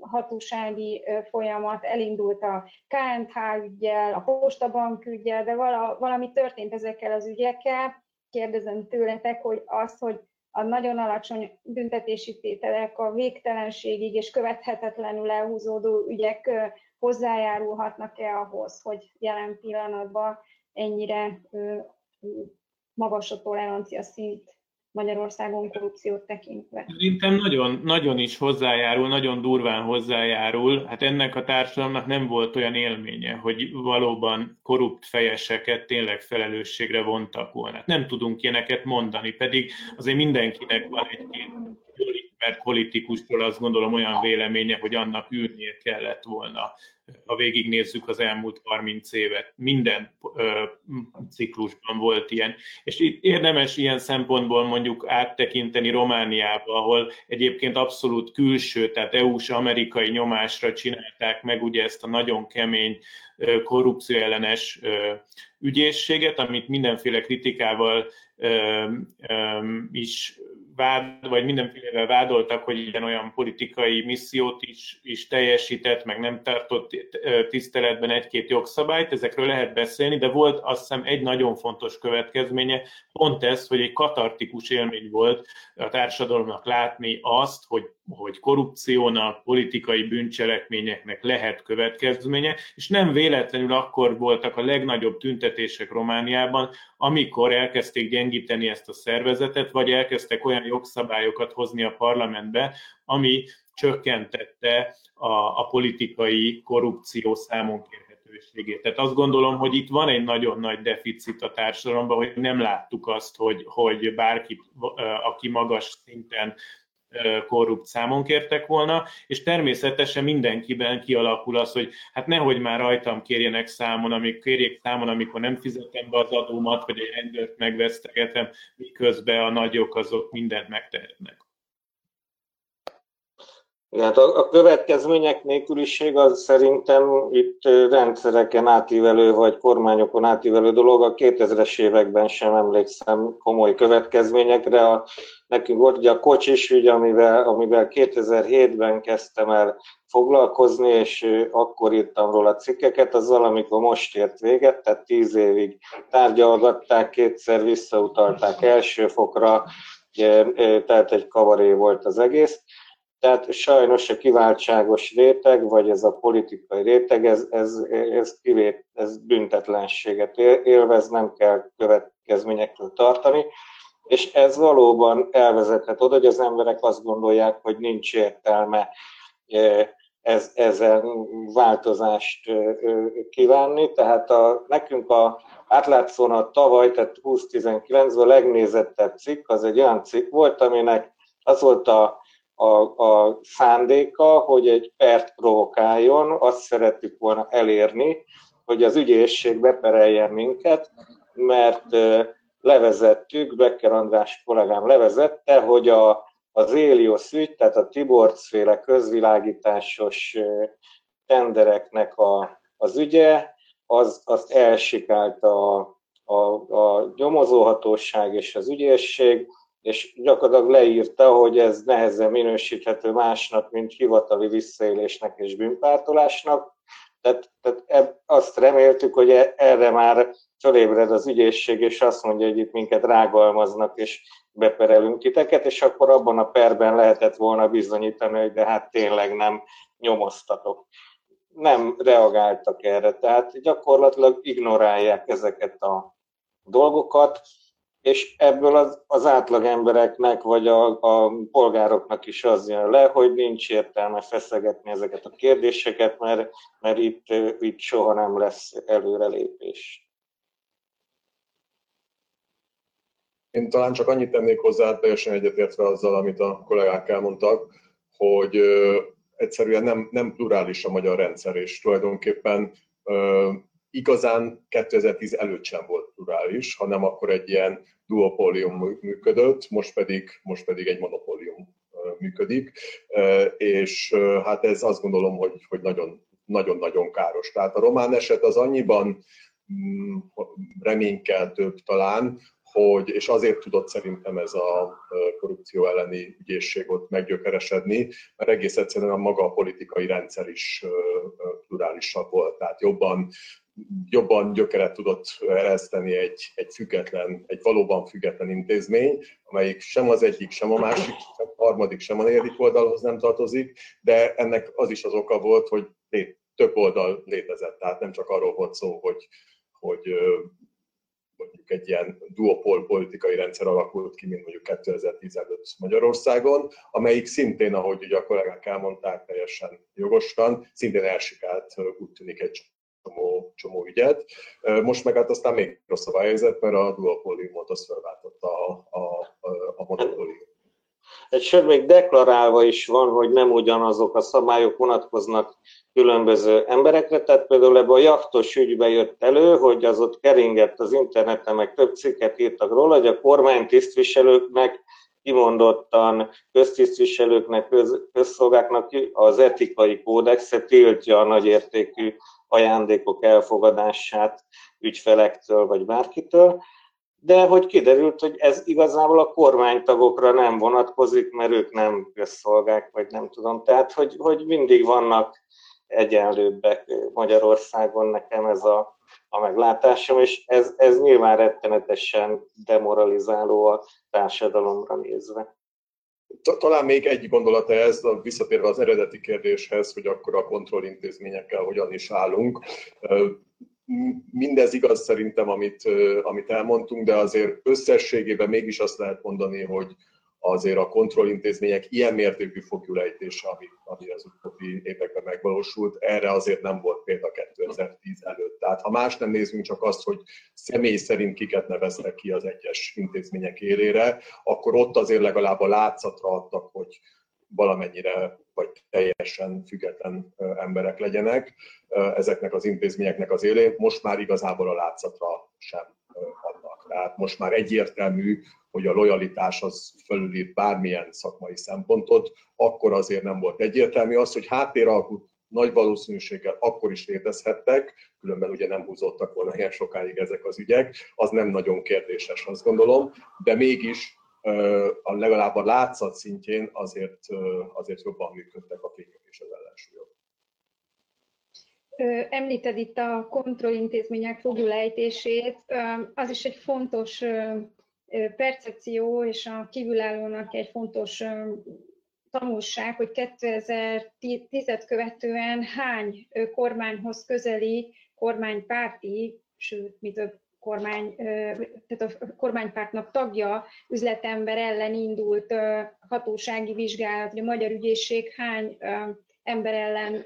hatósági folyamat, elindult a KNH ügyel, a Postabank ügyel, de valami történt ezekkel az ügyekkel. Kérdezem tőletek, hogy az, hogy a nagyon alacsony büntetési tételek a végtelenségig és követhetetlenül elhúzódó ügyek hozzájárulhatnak-e ahhoz, hogy jelen pillanatban ennyire magas a tolerancia szint Magyarországon korrupciót tekintve. Szerintem nagyon, nagyon is hozzájárul, nagyon durván hozzájárul. Hát ennek a társadalomnak nem volt olyan élménye, hogy valóban korrupt fejeseket tényleg felelősségre vontak volna. Nem tudunk ilyeneket mondani, pedig azért mindenkinek van egy-két ismert politikusról azt gondolom olyan véleménye, hogy annak űrnie kellett volna, ha végignézzük az elmúlt 30 évet. Minden ö, ciklusban volt ilyen. És itt érdemes ilyen szempontból mondjuk áttekinteni Romániába, ahol egyébként abszolút külső, tehát EU-s amerikai nyomásra csinálták meg ugye ezt a nagyon kemény korrupcióellenes ügyészséget, amit mindenféle kritikával is vád, vagy mindenfélevel vádoltak, hogy ilyen olyan politikai missziót is, is teljesített, meg nem tartott tiszteletben egy-két jogszabályt, ezekről lehet beszélni, de volt azt hiszem egy nagyon fontos következménye, pont ez, hogy egy katartikus élmény volt a társadalomnak látni azt, hogy, hogy korrupciónak, politikai bűncselekményeknek lehet következménye, és nem véletlenül akkor voltak a legnagyobb tüntetések Romániában, amikor elkezdték gyengíteni ezt a szervezetet, vagy elkezdtek olyan jogszabályokat hozni a parlamentbe, ami csökkentette a, a politikai korrupció számon kérhetőségét. Tehát azt gondolom, hogy itt van egy nagyon nagy deficit a társadalomban, hogy nem láttuk azt, hogy, hogy bárki, aki magas szinten korrupt számon kértek volna, és természetesen mindenkiben kialakul az, hogy hát nehogy már rajtam kérjenek számon, amik kérjék számon, amikor nem fizetem be az adómat, vagy egy rendőrt megvesztegetem, miközben a nagyok azok mindent megtehetnek. Hát a, a következmények nélküliség az szerintem itt rendszereken átívelő, vagy kormányokon átívelő dolog. A 2000-es években sem emlékszem komoly következményekre. A, nekünk volt ugye a kocsis ügy, amivel, amivel 2007-ben kezdtem el foglalkozni, és akkor írtam róla cikkeket, az valamikor most ért véget, tehát tíz évig tárgyalgatták, kétszer visszautalták első fokra, tehát egy kavaré volt az egész tehát sajnos a kiváltságos réteg, vagy ez a politikai réteg, ez, ez, ez, kivét, ez büntetlenséget élvez, nem kell következményektől tartani, és ez valóban elvezethet oda, hogy az emberek azt gondolják, hogy nincs értelme e, ez, ezen változást kívánni. Tehát a, nekünk a átlátszóna tavaly, tehát 2019-ben a legnézettebb cikk, az egy olyan cikk volt, aminek az volt a a, a szándéka, hogy egy pert provokáljon, azt szerettük volna elérni, hogy az ügyészség bepereljen minket, mert levezettük, Becker András kollégám levezette, hogy a, az Élios ügy, tehát a Tiborc féle közvilágításos tendereknek a, az ügye, az, azt elsikált a, a, a nyomozóhatóság és az ügyészség, és gyakorlatilag leírta, hogy ez nehezen minősíthető másnak, mint hivatali visszaélésnek és bűnpártolásnak. Tehát, tehát azt reméltük, hogy e, erre már fölébred az ügyészség, és azt mondja, hogy itt minket rágalmaznak, és beperelünk titeket, és akkor abban a perben lehetett volna bizonyítani, hogy de hát tényleg nem nyomoztatok. Nem reagáltak erre, tehát gyakorlatilag ignorálják ezeket a dolgokat, és ebből az, az átlag embereknek, vagy a, a polgároknak is az jön le, hogy nincs értelme feszegetni ezeket a kérdéseket, mert, mert itt, itt soha nem lesz előrelépés. Én talán csak annyit tennék hozzá, teljesen egyetértve azzal, amit a kollégák elmondtak, hogy egyszerűen nem, nem plurális a magyar rendszer, és tulajdonképpen igazán 2010 előtt sem volt plurális, hanem akkor egy ilyen duopólium működött, most pedig, most pedig egy monopólium működik, és hát ez azt gondolom, hogy, hogy nagyon, nagyon-nagyon káros. Tehát a román eset az annyiban mm, reménykeltőbb talán, hogy, és azért tudott szerintem ez a korrupció elleni ügyészség ott meggyökeresedni, mert egész egyszerűen a maga a politikai rendszer is plurálisabb volt, tehát jobban jobban gyökeret tudott ereszteni egy, egy független, egy valóban független intézmény, amelyik sem az egyik, sem a másik, sem a harmadik, sem a negyedik oldalhoz nem tartozik, de ennek az is az oka volt, hogy több oldal létezett, tehát nem csak arról volt szó, hogy, hogy mondjuk egy ilyen duopol politikai rendszer alakult ki, mint mondjuk 2010 előtt Magyarországon, amelyik szintén, ahogy ugye a kollégák elmondták, teljesen jogosan, szintén elsikált úgy tűnik egy csomó, csomó ügyet. Most meg hát aztán még rosszabb a helyzet, mert a duopóliumot azt felváltotta a, a, a monopólium. Egy sőt, még deklarálva is van, hogy nem ugyanazok a szabályok vonatkoznak különböző emberekre, tehát például ebbe a jachtos ügybe jött elő, hogy az ott keringett az interneten, meg több cikket írtak róla, hogy a kormány tisztviselőknek kimondottan köztisztviselőknek, köz, közszolgáknak az etikai kódexe tiltja a nagyértékű ajándékok elfogadását ügyfelektől vagy bárkitől, de hogy kiderült, hogy ez igazából a kormánytagokra nem vonatkozik, mert ők nem közszolgák, vagy nem tudom. Tehát, hogy, hogy mindig vannak egyenlőbbek Magyarországon, nekem ez a, a meglátásom, és ez, ez nyilván rettenetesen demoralizáló a társadalomra nézve. Talán még egy gondolata ez, visszatérve az eredeti kérdéshez, hogy akkor a kontrollintézményekkel hogyan is állunk. Mindez igaz szerintem, amit, amit elmondtunk, de azért összességében mégis azt lehet mondani, hogy azért a kontrollintézmények ilyen mértékű fogjulejtése, ami, ami az utóbbi években megvalósult, erre azért nem volt példa 2010 előtt. Tehát ha más nem nézünk, csak azt, hogy személy szerint kiket neveztek ki az egyes intézmények élére, akkor ott azért legalább a látszatra adtak, hogy valamennyire vagy teljesen független emberek legyenek ezeknek az intézményeknek az élén. Most már igazából a látszatra sem adnak. Tehát most már egyértelmű, hogy a lojalitás az fölülír bármilyen szakmai szempontot, akkor azért nem volt egyértelmű. Az, hogy háttéralkut nagy valószínűséggel akkor is létezhettek, különben ugye nem húzottak volna ilyen sokáig ezek az ügyek, az nem nagyon kérdéses, azt gondolom, de mégis a legalább a látszat szintjén azért, azért jobban működtek a fékek és az ellensúlyok. Említed itt a kontrollintézmények fogjulejtését, az is egy fontos percepció és a kívülállónak egy fontos tanulság, hogy 2010-et követően hány kormányhoz közeli kormánypárti, sőt, mi több kormány, tehát a kormánypártnak tagja, üzletember ellen indult hatósági vizsgálat, hogy a magyar ügyészség hány ember ellen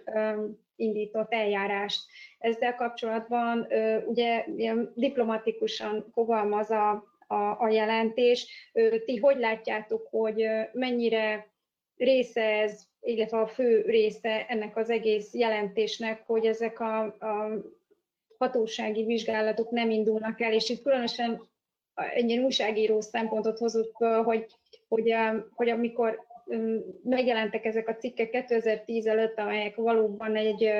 indított eljárást. Ezzel kapcsolatban ugye ilyen diplomatikusan fogalmaz a a, a jelentés. Ti hogy látjátok, hogy mennyire része ez, illetve a fő része ennek az egész jelentésnek, hogy ezek a, a hatósági vizsgálatok nem indulnak el, és itt különösen egy ilyen újságíró szempontot hozott, hogy, hogy, hogy amikor megjelentek ezek a cikkek 2010 előtt, amelyek valóban egy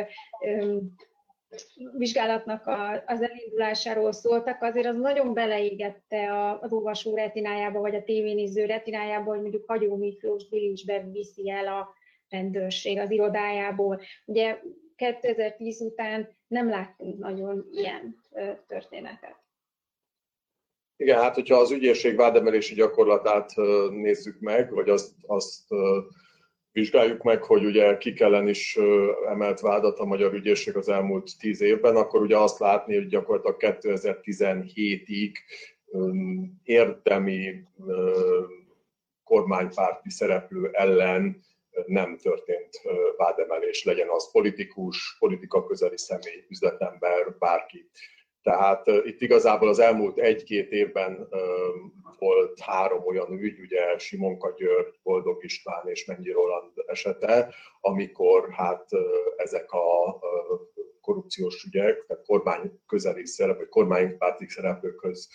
vizsgálatnak a, az elindulásáról szóltak, azért az nagyon beleégette az olvasó retinájába, vagy a tévénéző retinájába, hogy mondjuk Hagyó Miklós bilincsbe viszi el a rendőrség az irodájából. Ugye 2010 után nem láttunk nagyon ilyen történetet. Igen, hát hogyha az ügyészség vádemelési gyakorlatát nézzük meg, vagy azt, azt vizsgáljuk meg, hogy ugye kik ellen is emelt vádat a magyar ügyészség az elmúlt tíz évben, akkor ugye azt látni, hogy gyakorlatilag 2017-ig érdemi kormánypárti szereplő ellen nem történt vádemelés, legyen az politikus, politika közeli személy, üzletember, bárki. Tehát itt igazából az elmúlt egy-két évben volt három olyan ügy, ugye Simonka György, Boldog István és Mennyi Roland esete, amikor hát ezek a korrupciós ügyek, tehát kormány közeli szerep, vagy kormánypárti szereplőkhöz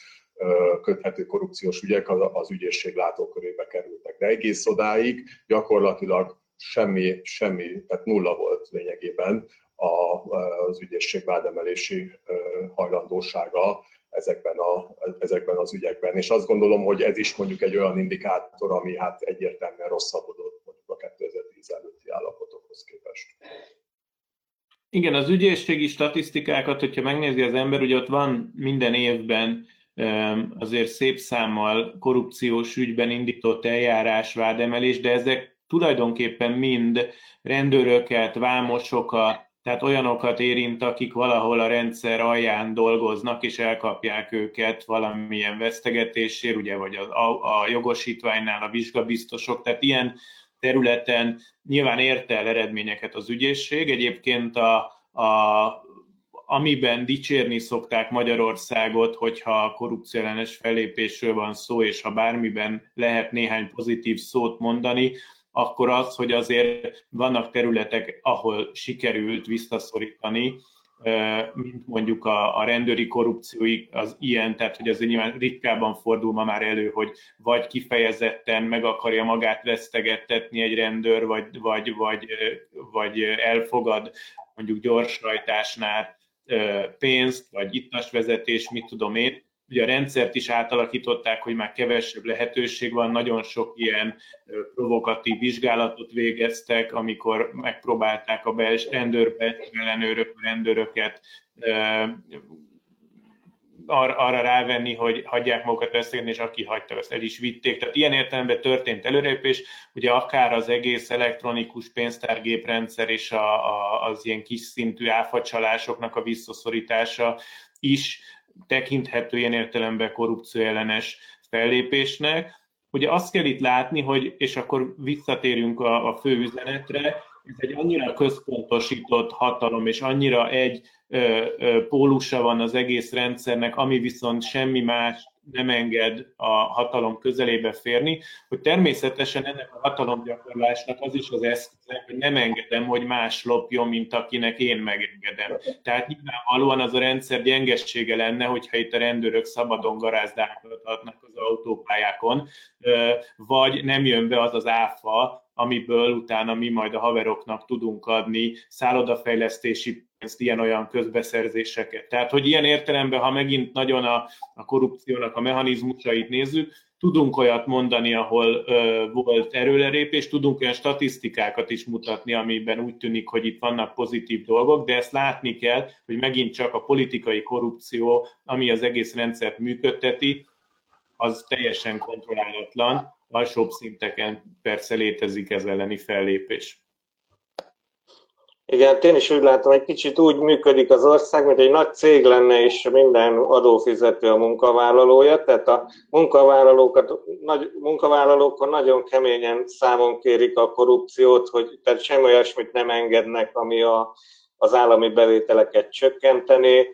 köthető korrupciós ügyek az ügyészség látókörébe kerültek. De egész odáig gyakorlatilag semmi, semmi, tehát nulla volt lényegében az ügyészség vádemelési hajlandósága ezekben, a, ezekben az ügyekben. És azt gondolom, hogy ez is mondjuk egy olyan indikátor, ami hát egyértelműen rosszabbodott mondjuk a 2010 előtti állapotokhoz képest. Igen, az ügyészségi statisztikákat, hogyha megnézi az ember, ugye ott van minden évben azért szép számmal korrupciós ügyben indított eljárás, vádemelés, de ezek tulajdonképpen mind rendőröket, vámosokat, tehát olyanokat érint, akik valahol a rendszer alján dolgoznak, és elkapják őket valamilyen vesztegetésért, ugye, vagy a, a, a jogosítványnál a vizsgabiztosok, tehát ilyen területen nyilván ért el eredményeket az ügyészség. Egyébként a, a, amiben dicsérni szokták Magyarországot, hogyha a korrupcióellenes fellépésről van szó, és ha bármiben lehet néhány pozitív szót mondani, akkor az, hogy azért vannak területek, ahol sikerült visszaszorítani, mint mondjuk a, a rendőri korrupció az ilyen, tehát hogy azért nyilván ritkábban fordul ma már elő, hogy vagy kifejezetten meg akarja magát vesztegettetni egy rendőr, vagy, vagy, vagy, vagy elfogad mondjuk gyorsrajtásnál pénzt, vagy ittasvezetés, mit tudom én, ugye a rendszert is átalakították, hogy már kevesebb lehetőség van, nagyon sok ilyen provokatív vizsgálatot végeztek, amikor megpróbálták a belső rendőrbe, ellenőrök, rendőröket arra rávenni, hogy hagyják magukat veszélyen, és aki hagyta, azt el is vitték. Tehát ilyen értelemben történt előrépés, ugye akár az egész elektronikus pénztárgéprendszer és a, a, az ilyen kis szintű áfacsalásoknak a visszaszorítása is tekinthető ilyen értelemben korrupció ellenes fellépésnek. Ugye azt kell itt látni, hogy, és akkor visszatérünk a, a fő üzenetre, ez egy annyira központosított hatalom, és annyira egy ö, ö, pólusa van az egész rendszernek, ami viszont semmi más nem enged a hatalom közelébe férni, hogy természetesen ennek a hatalomgyakorlásnak az is az eszköze, hogy nem engedem, hogy más lopjon, mint akinek én megengedem. Tehát nyilvánvalóan az a rendszer gyengessége lenne, hogyha itt a rendőrök szabadon garázdálkodhatnak az autópályákon, vagy nem jön be az az áfa, amiből utána mi majd a haveroknak tudunk adni szállodafejlesztési pénzt, ilyen-olyan közbeszerzéseket. Tehát, hogy ilyen értelemben, ha megint nagyon a, a korrupciónak a mechanizmusait nézzük, tudunk olyat mondani, ahol ö, volt erőlerépés, tudunk olyan statisztikákat is mutatni, amiben úgy tűnik, hogy itt vannak pozitív dolgok, de ezt látni kell, hogy megint csak a politikai korrupció, ami az egész rendszert működteti, az teljesen kontrollálatlan, alsóbb szinteken persze létezik ez elleni fellépés. Igen, én is úgy látom, egy kicsit úgy működik az ország, mint egy nagy cég lenne, és minden adófizető a munkavállalója, tehát a munkavállalókat, nagy, munkavállalókon nagyon keményen számon kérik a korrupciót, hogy tehát semmi olyasmit nem engednek, ami a, az állami bevételeket csökkenteni,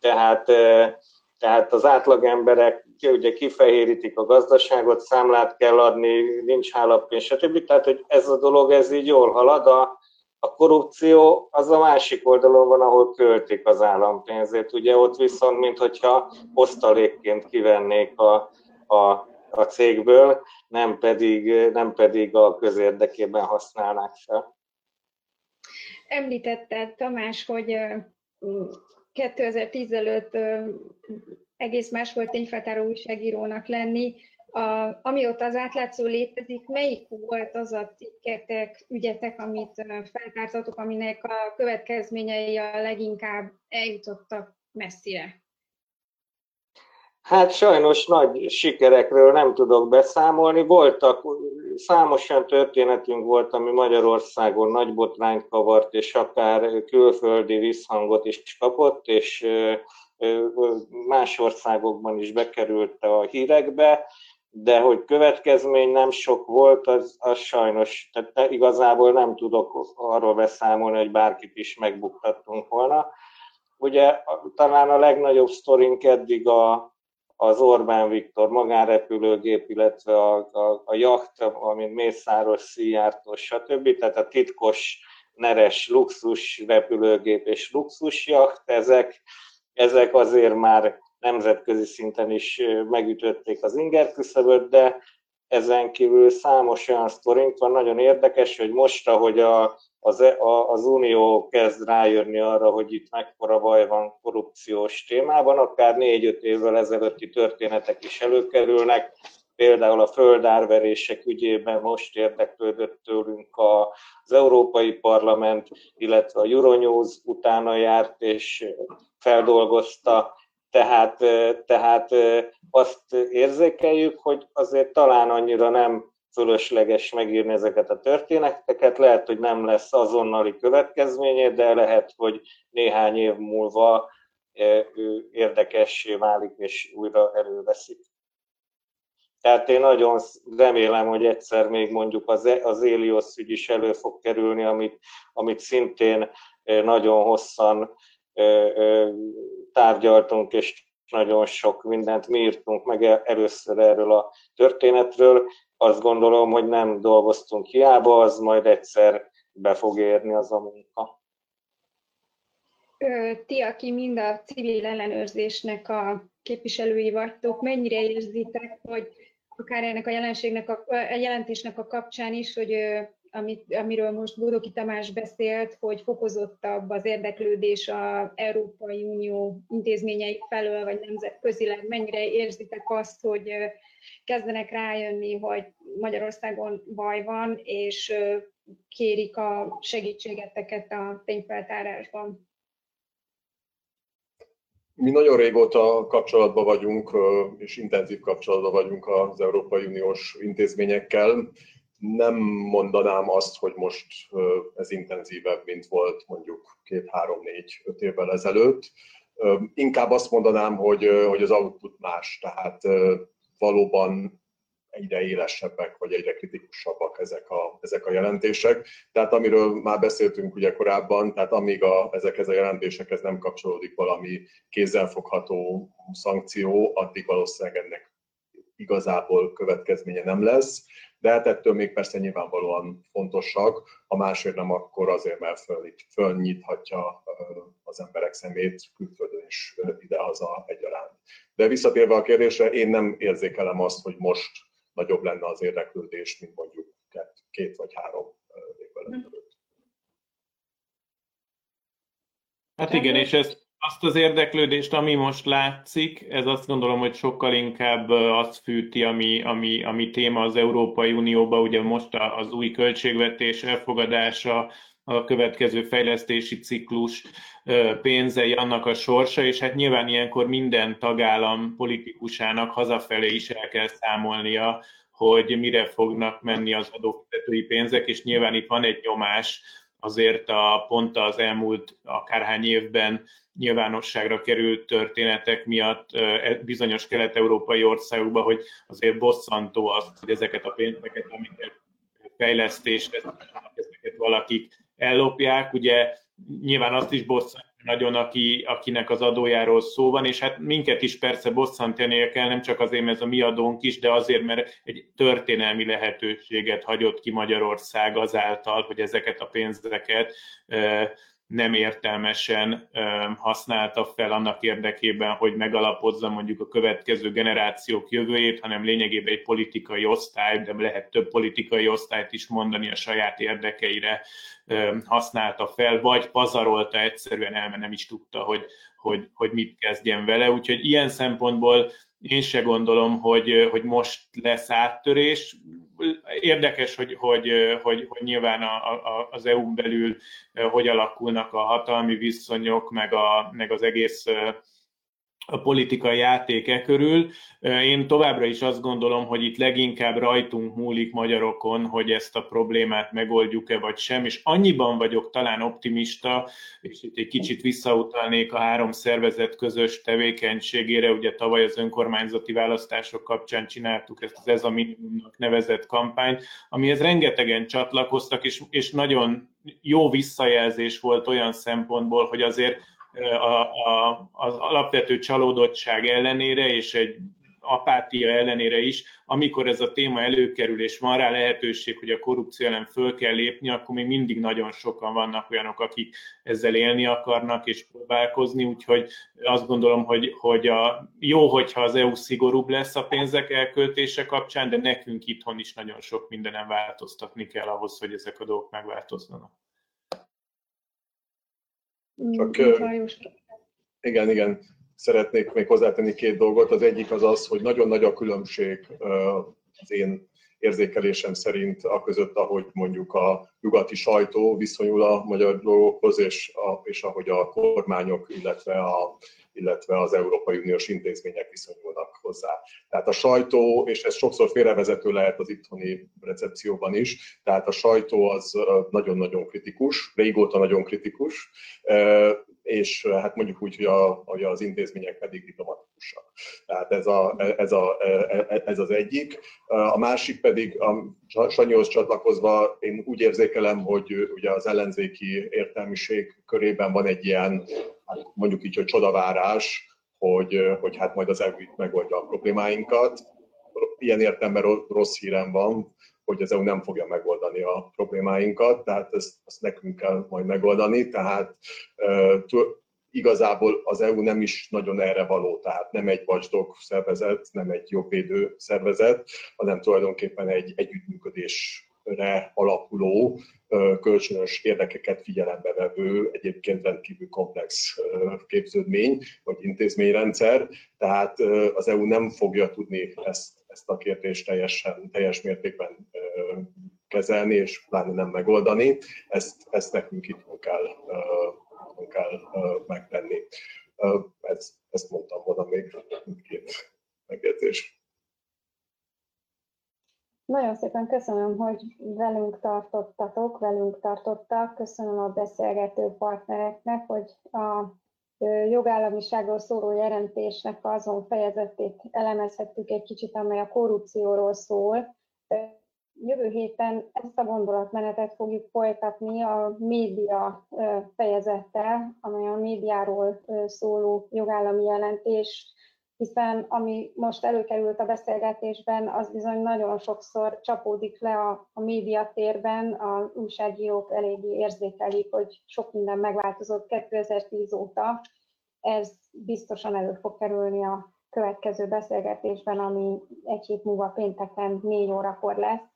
tehát, eh, tehát az átlagemberek ugye kifehérítik a gazdaságot, számlát kell adni, nincs hálapénz, stb. Tehát, hogy ez a dolog, ez így jól halad. A, a korrupció az a másik oldalon van, ahol költik az állampénzét. Ugye ott viszont, mintha osztalékként kivennék a, a, a cégből, nem pedig, nem pedig a közérdekében használnák fel. Említetted, Tamás, hogy 2010 előtt egész más volt tényfeltáró újságírónak lenni. A, amióta az átlátszó létezik, melyik volt az a cikketek, ügyetek, amit feltártatok, aminek a következményei a leginkább eljutottak messzire? Hát sajnos nagy sikerekről nem tudok beszámolni. Voltak, számos olyan történetünk volt, ami Magyarországon nagy botrányt kavart, és akár külföldi visszhangot is kapott, és más országokban is bekerült a hírekbe, de hogy következmény nem sok volt, az, az sajnos, tehát igazából nem tudok arról beszámolni, hogy bárkit is megbuktattunk volna. Ugye talán a legnagyobb sztorink eddig a, az Orbán Viktor magánrepülőgép, illetve a, a, a jacht, amint Mészáros, Szijjártó, stb. Tehát a titkos, neres luxus repülőgép és luxus jacht, ezek, ezek azért már nemzetközi szinten is megütötték az inger küszöböt, de ezen kívül számos olyan sztorink van, nagyon érdekes, hogy most, ahogy a, az, e, az Unió kezd rájönni arra, hogy itt mekkora baj van korrupciós témában, akár négy-öt évvel ezelőtti történetek is előkerülnek, például a földárverések ügyében most érdeklődött tőlünk az Európai Parlament, illetve a Euronews utána járt és feldolgozta, tehát, tehát azt érzékeljük, hogy azért talán annyira nem fölösleges megírni ezeket a történeteket. Lehet, hogy nem lesz azonnali következménye, de lehet, hogy néhány év múlva ő érdekessé válik és újra előveszik. Tehát én nagyon remélem, hogy egyszer még mondjuk az, az Elios ügy is elő fog kerülni, amit, amit szintén nagyon hosszan tárgyaltunk, és nagyon sok mindent mi írtunk meg először erről a történetről. Azt gondolom, hogy nem dolgoztunk hiába, az majd egyszer be fog érni az a munka. Ti, aki mind a civil ellenőrzésnek a képviselői vagytok, mennyire érzitek, hogy akár ennek a jelenségnek a, a jelentésnek a kapcsán is, hogy amit, amiről most Bodoki Tamás beszélt, hogy fokozottabb az érdeklődés az Európai Unió intézményei felől, vagy nemzetközileg. Mennyire érzitek azt, hogy kezdenek rájönni, hogy Magyarországon baj van, és kérik a segítségeteket a tényfeltárásban? Mi nagyon régóta kapcsolatban vagyunk, és intenzív kapcsolatban vagyunk az Európai Uniós intézményekkel nem mondanám azt, hogy most ez intenzívebb, mint volt mondjuk két, három, négy, öt évvel ezelőtt. Inkább azt mondanám, hogy, hogy az output más, tehát valóban egyre élesebbek, vagy egyre kritikusabbak ezek a, ezek a jelentések. Tehát amiről már beszéltünk ugye korábban, tehát amíg a, ezekhez a jelentésekhez nem kapcsolódik valami kézzelfogható szankció, addig valószínűleg ennek igazából következménye nem lesz de hát ettől még persze nyilvánvalóan fontosak, ha másért nem, akkor azért, mert fölnyithatja az emberek szemét külföldön is idehaza egyaránt. De visszatérve a kérdésre, én nem érzékelem azt, hogy most nagyobb lenne az érdeklődés, mint mondjuk két vagy három évvel ezelőtt. Hát igen, és ezt azt az érdeklődést, ami most látszik, ez azt gondolom, hogy sokkal inkább azt fűti, ami, ami, ami téma az Európai Unióban, ugye most az új költségvetés elfogadása, a következő fejlesztési ciklus pénzei, annak a sorsa, és hát nyilván ilyenkor minden tagállam politikusának hazafelé is el kell számolnia, hogy mire fognak menni az adófizetői pénzek, és nyilván itt van egy nyomás azért a, pont az elmúlt akárhány évben nyilvánosságra került történetek miatt e, bizonyos kelet-európai országokban, hogy azért bosszantó az, hogy ezeket a pénzeket, amiket fejlesztésre ezeket valakik ellopják. Ugye nyilván azt is bosszant nagyon, aki, akinek az adójáról szó van, és hát minket is persze bosszantani kell, nem csak azért, mert ez a mi adónk is, de azért, mert egy történelmi lehetőséget hagyott ki Magyarország azáltal, hogy ezeket a pénzeket nem értelmesen használta fel annak érdekében, hogy megalapozza mondjuk a következő generációk jövőjét, hanem lényegében egy politikai osztály, de lehet több politikai osztályt is mondani a saját érdekeire használta fel, vagy pazarolta egyszerűen el, mert nem is tudta, hogy, hogy, hogy mit kezdjen vele. Úgyhogy ilyen szempontból én se gondolom, hogy, hogy most lesz áttörés. Érdekes, hogy, hogy, hogy, hogy nyilván a, a, az EU-n belül hogy alakulnak a hatalmi viszonyok, meg, a, meg az egész a politikai játéke körül. Én továbbra is azt gondolom, hogy itt leginkább rajtunk múlik magyarokon, hogy ezt a problémát megoldjuk-e vagy sem, és annyiban vagyok talán optimista, és itt egy kicsit visszautalnék a három szervezet közös tevékenységére, ugye tavaly az önkormányzati választások kapcsán csináltuk ezt az ez a minimumnak nevezett kampányt, amihez rengetegen csatlakoztak, és, és nagyon jó visszajelzés volt olyan szempontból, hogy azért a, a, az alapvető csalódottság ellenére és egy apátia ellenére is, amikor ez a téma előkerül, és van rá lehetőség, hogy a korrupció ellen föl kell lépni, akkor még mindig nagyon sokan vannak olyanok, akik ezzel élni akarnak és próbálkozni, úgyhogy azt gondolom, hogy, hogy a, jó, hogyha az EU szigorúbb lesz a pénzek elköltése kapcsán, de nekünk itthon is nagyon sok mindenen változtatni kell ahhoz, hogy ezek a dolgok megváltozzanak. Csak, igen, igen, szeretnék még hozzátenni két dolgot. Az egyik az az, hogy nagyon nagy a különbség az én érzékelésem szerint a között, ahogy mondjuk a nyugati sajtó viszonyul a magyar dolgokhoz, és, a, és ahogy a kormányok, illetve, a, illetve az Európai Uniós intézmények viszonyulnak hozzá. Tehát a sajtó, és ez sokszor félrevezető lehet az itthoni recepcióban is, tehát a sajtó az nagyon-nagyon kritikus, régóta nagyon kritikus, és hát mondjuk úgy, hogy, a, hogy az intézmények pedig diplomatikusak. Tehát ez, a, ez, a, ez az egyik. A másik pedig, a Sanyihoz csatlakozva, én úgy érzékelem, hogy ugye az ellenzéki értelmiség körében van egy ilyen, hát mondjuk így, hogy csodavárás, hogy, hogy hát majd az EU megoldja a problémáinkat. Ilyen értelemben rossz hírem van, hogy az EU nem fogja megoldani a problémáinkat, tehát ezt, ezt nekünk kell majd megoldani, tehát igazából az EU nem is nagyon erre való, tehát nem egy watchdog szervezet, nem egy jogvédő szervezet, hanem tulajdonképpen egy együttműködésre alapuló, kölcsönös érdekeket figyelembe vevő, egyébként rendkívül komplex képződmény vagy intézményrendszer, tehát az EU nem fogja tudni ezt ezt a kérdést teljesen, teljes mértékben kezelni, és pláne nem megoldani. Ezt, ezt nekünk itt kell, kell megtenni. Ezt, ezt mondtam volna még két megjegyzés. Nagyon szépen köszönöm, hogy velünk tartottatok, velünk tartottak. Köszönöm a beszélgető partnereknek, hogy a jogállamiságról szóló jelentésnek azon fejezetét elemezhettük egy kicsit, amely a korrupcióról szól. Jövő héten ezt a gondolatmenetet fogjuk folytatni a média fejezettel, amely a médiáról szóló jogállami jelentés hiszen ami most előkerült a beszélgetésben, az bizony nagyon sokszor csapódik le a, a médiatérben, a újságírók eléggé érzékelik, hogy sok minden megváltozott 2010 óta. Ez biztosan elő fog kerülni a következő beszélgetésben, ami egy hét múlva pénteken négy órakor lesz.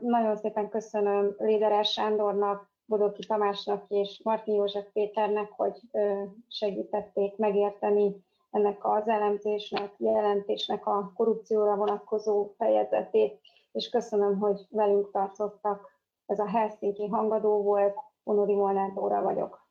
Nagyon szépen köszönöm Léderes Sándornak, Bodoki Tamásnak és Martin József Péternek, hogy segítették megérteni ennek az elemzésnek, jelentésnek a korrupcióra vonatkozó fejezetét, és köszönöm, hogy velünk tartottak. Ez a Helsinki hangadó volt, Onori Molnár Dóra vagyok.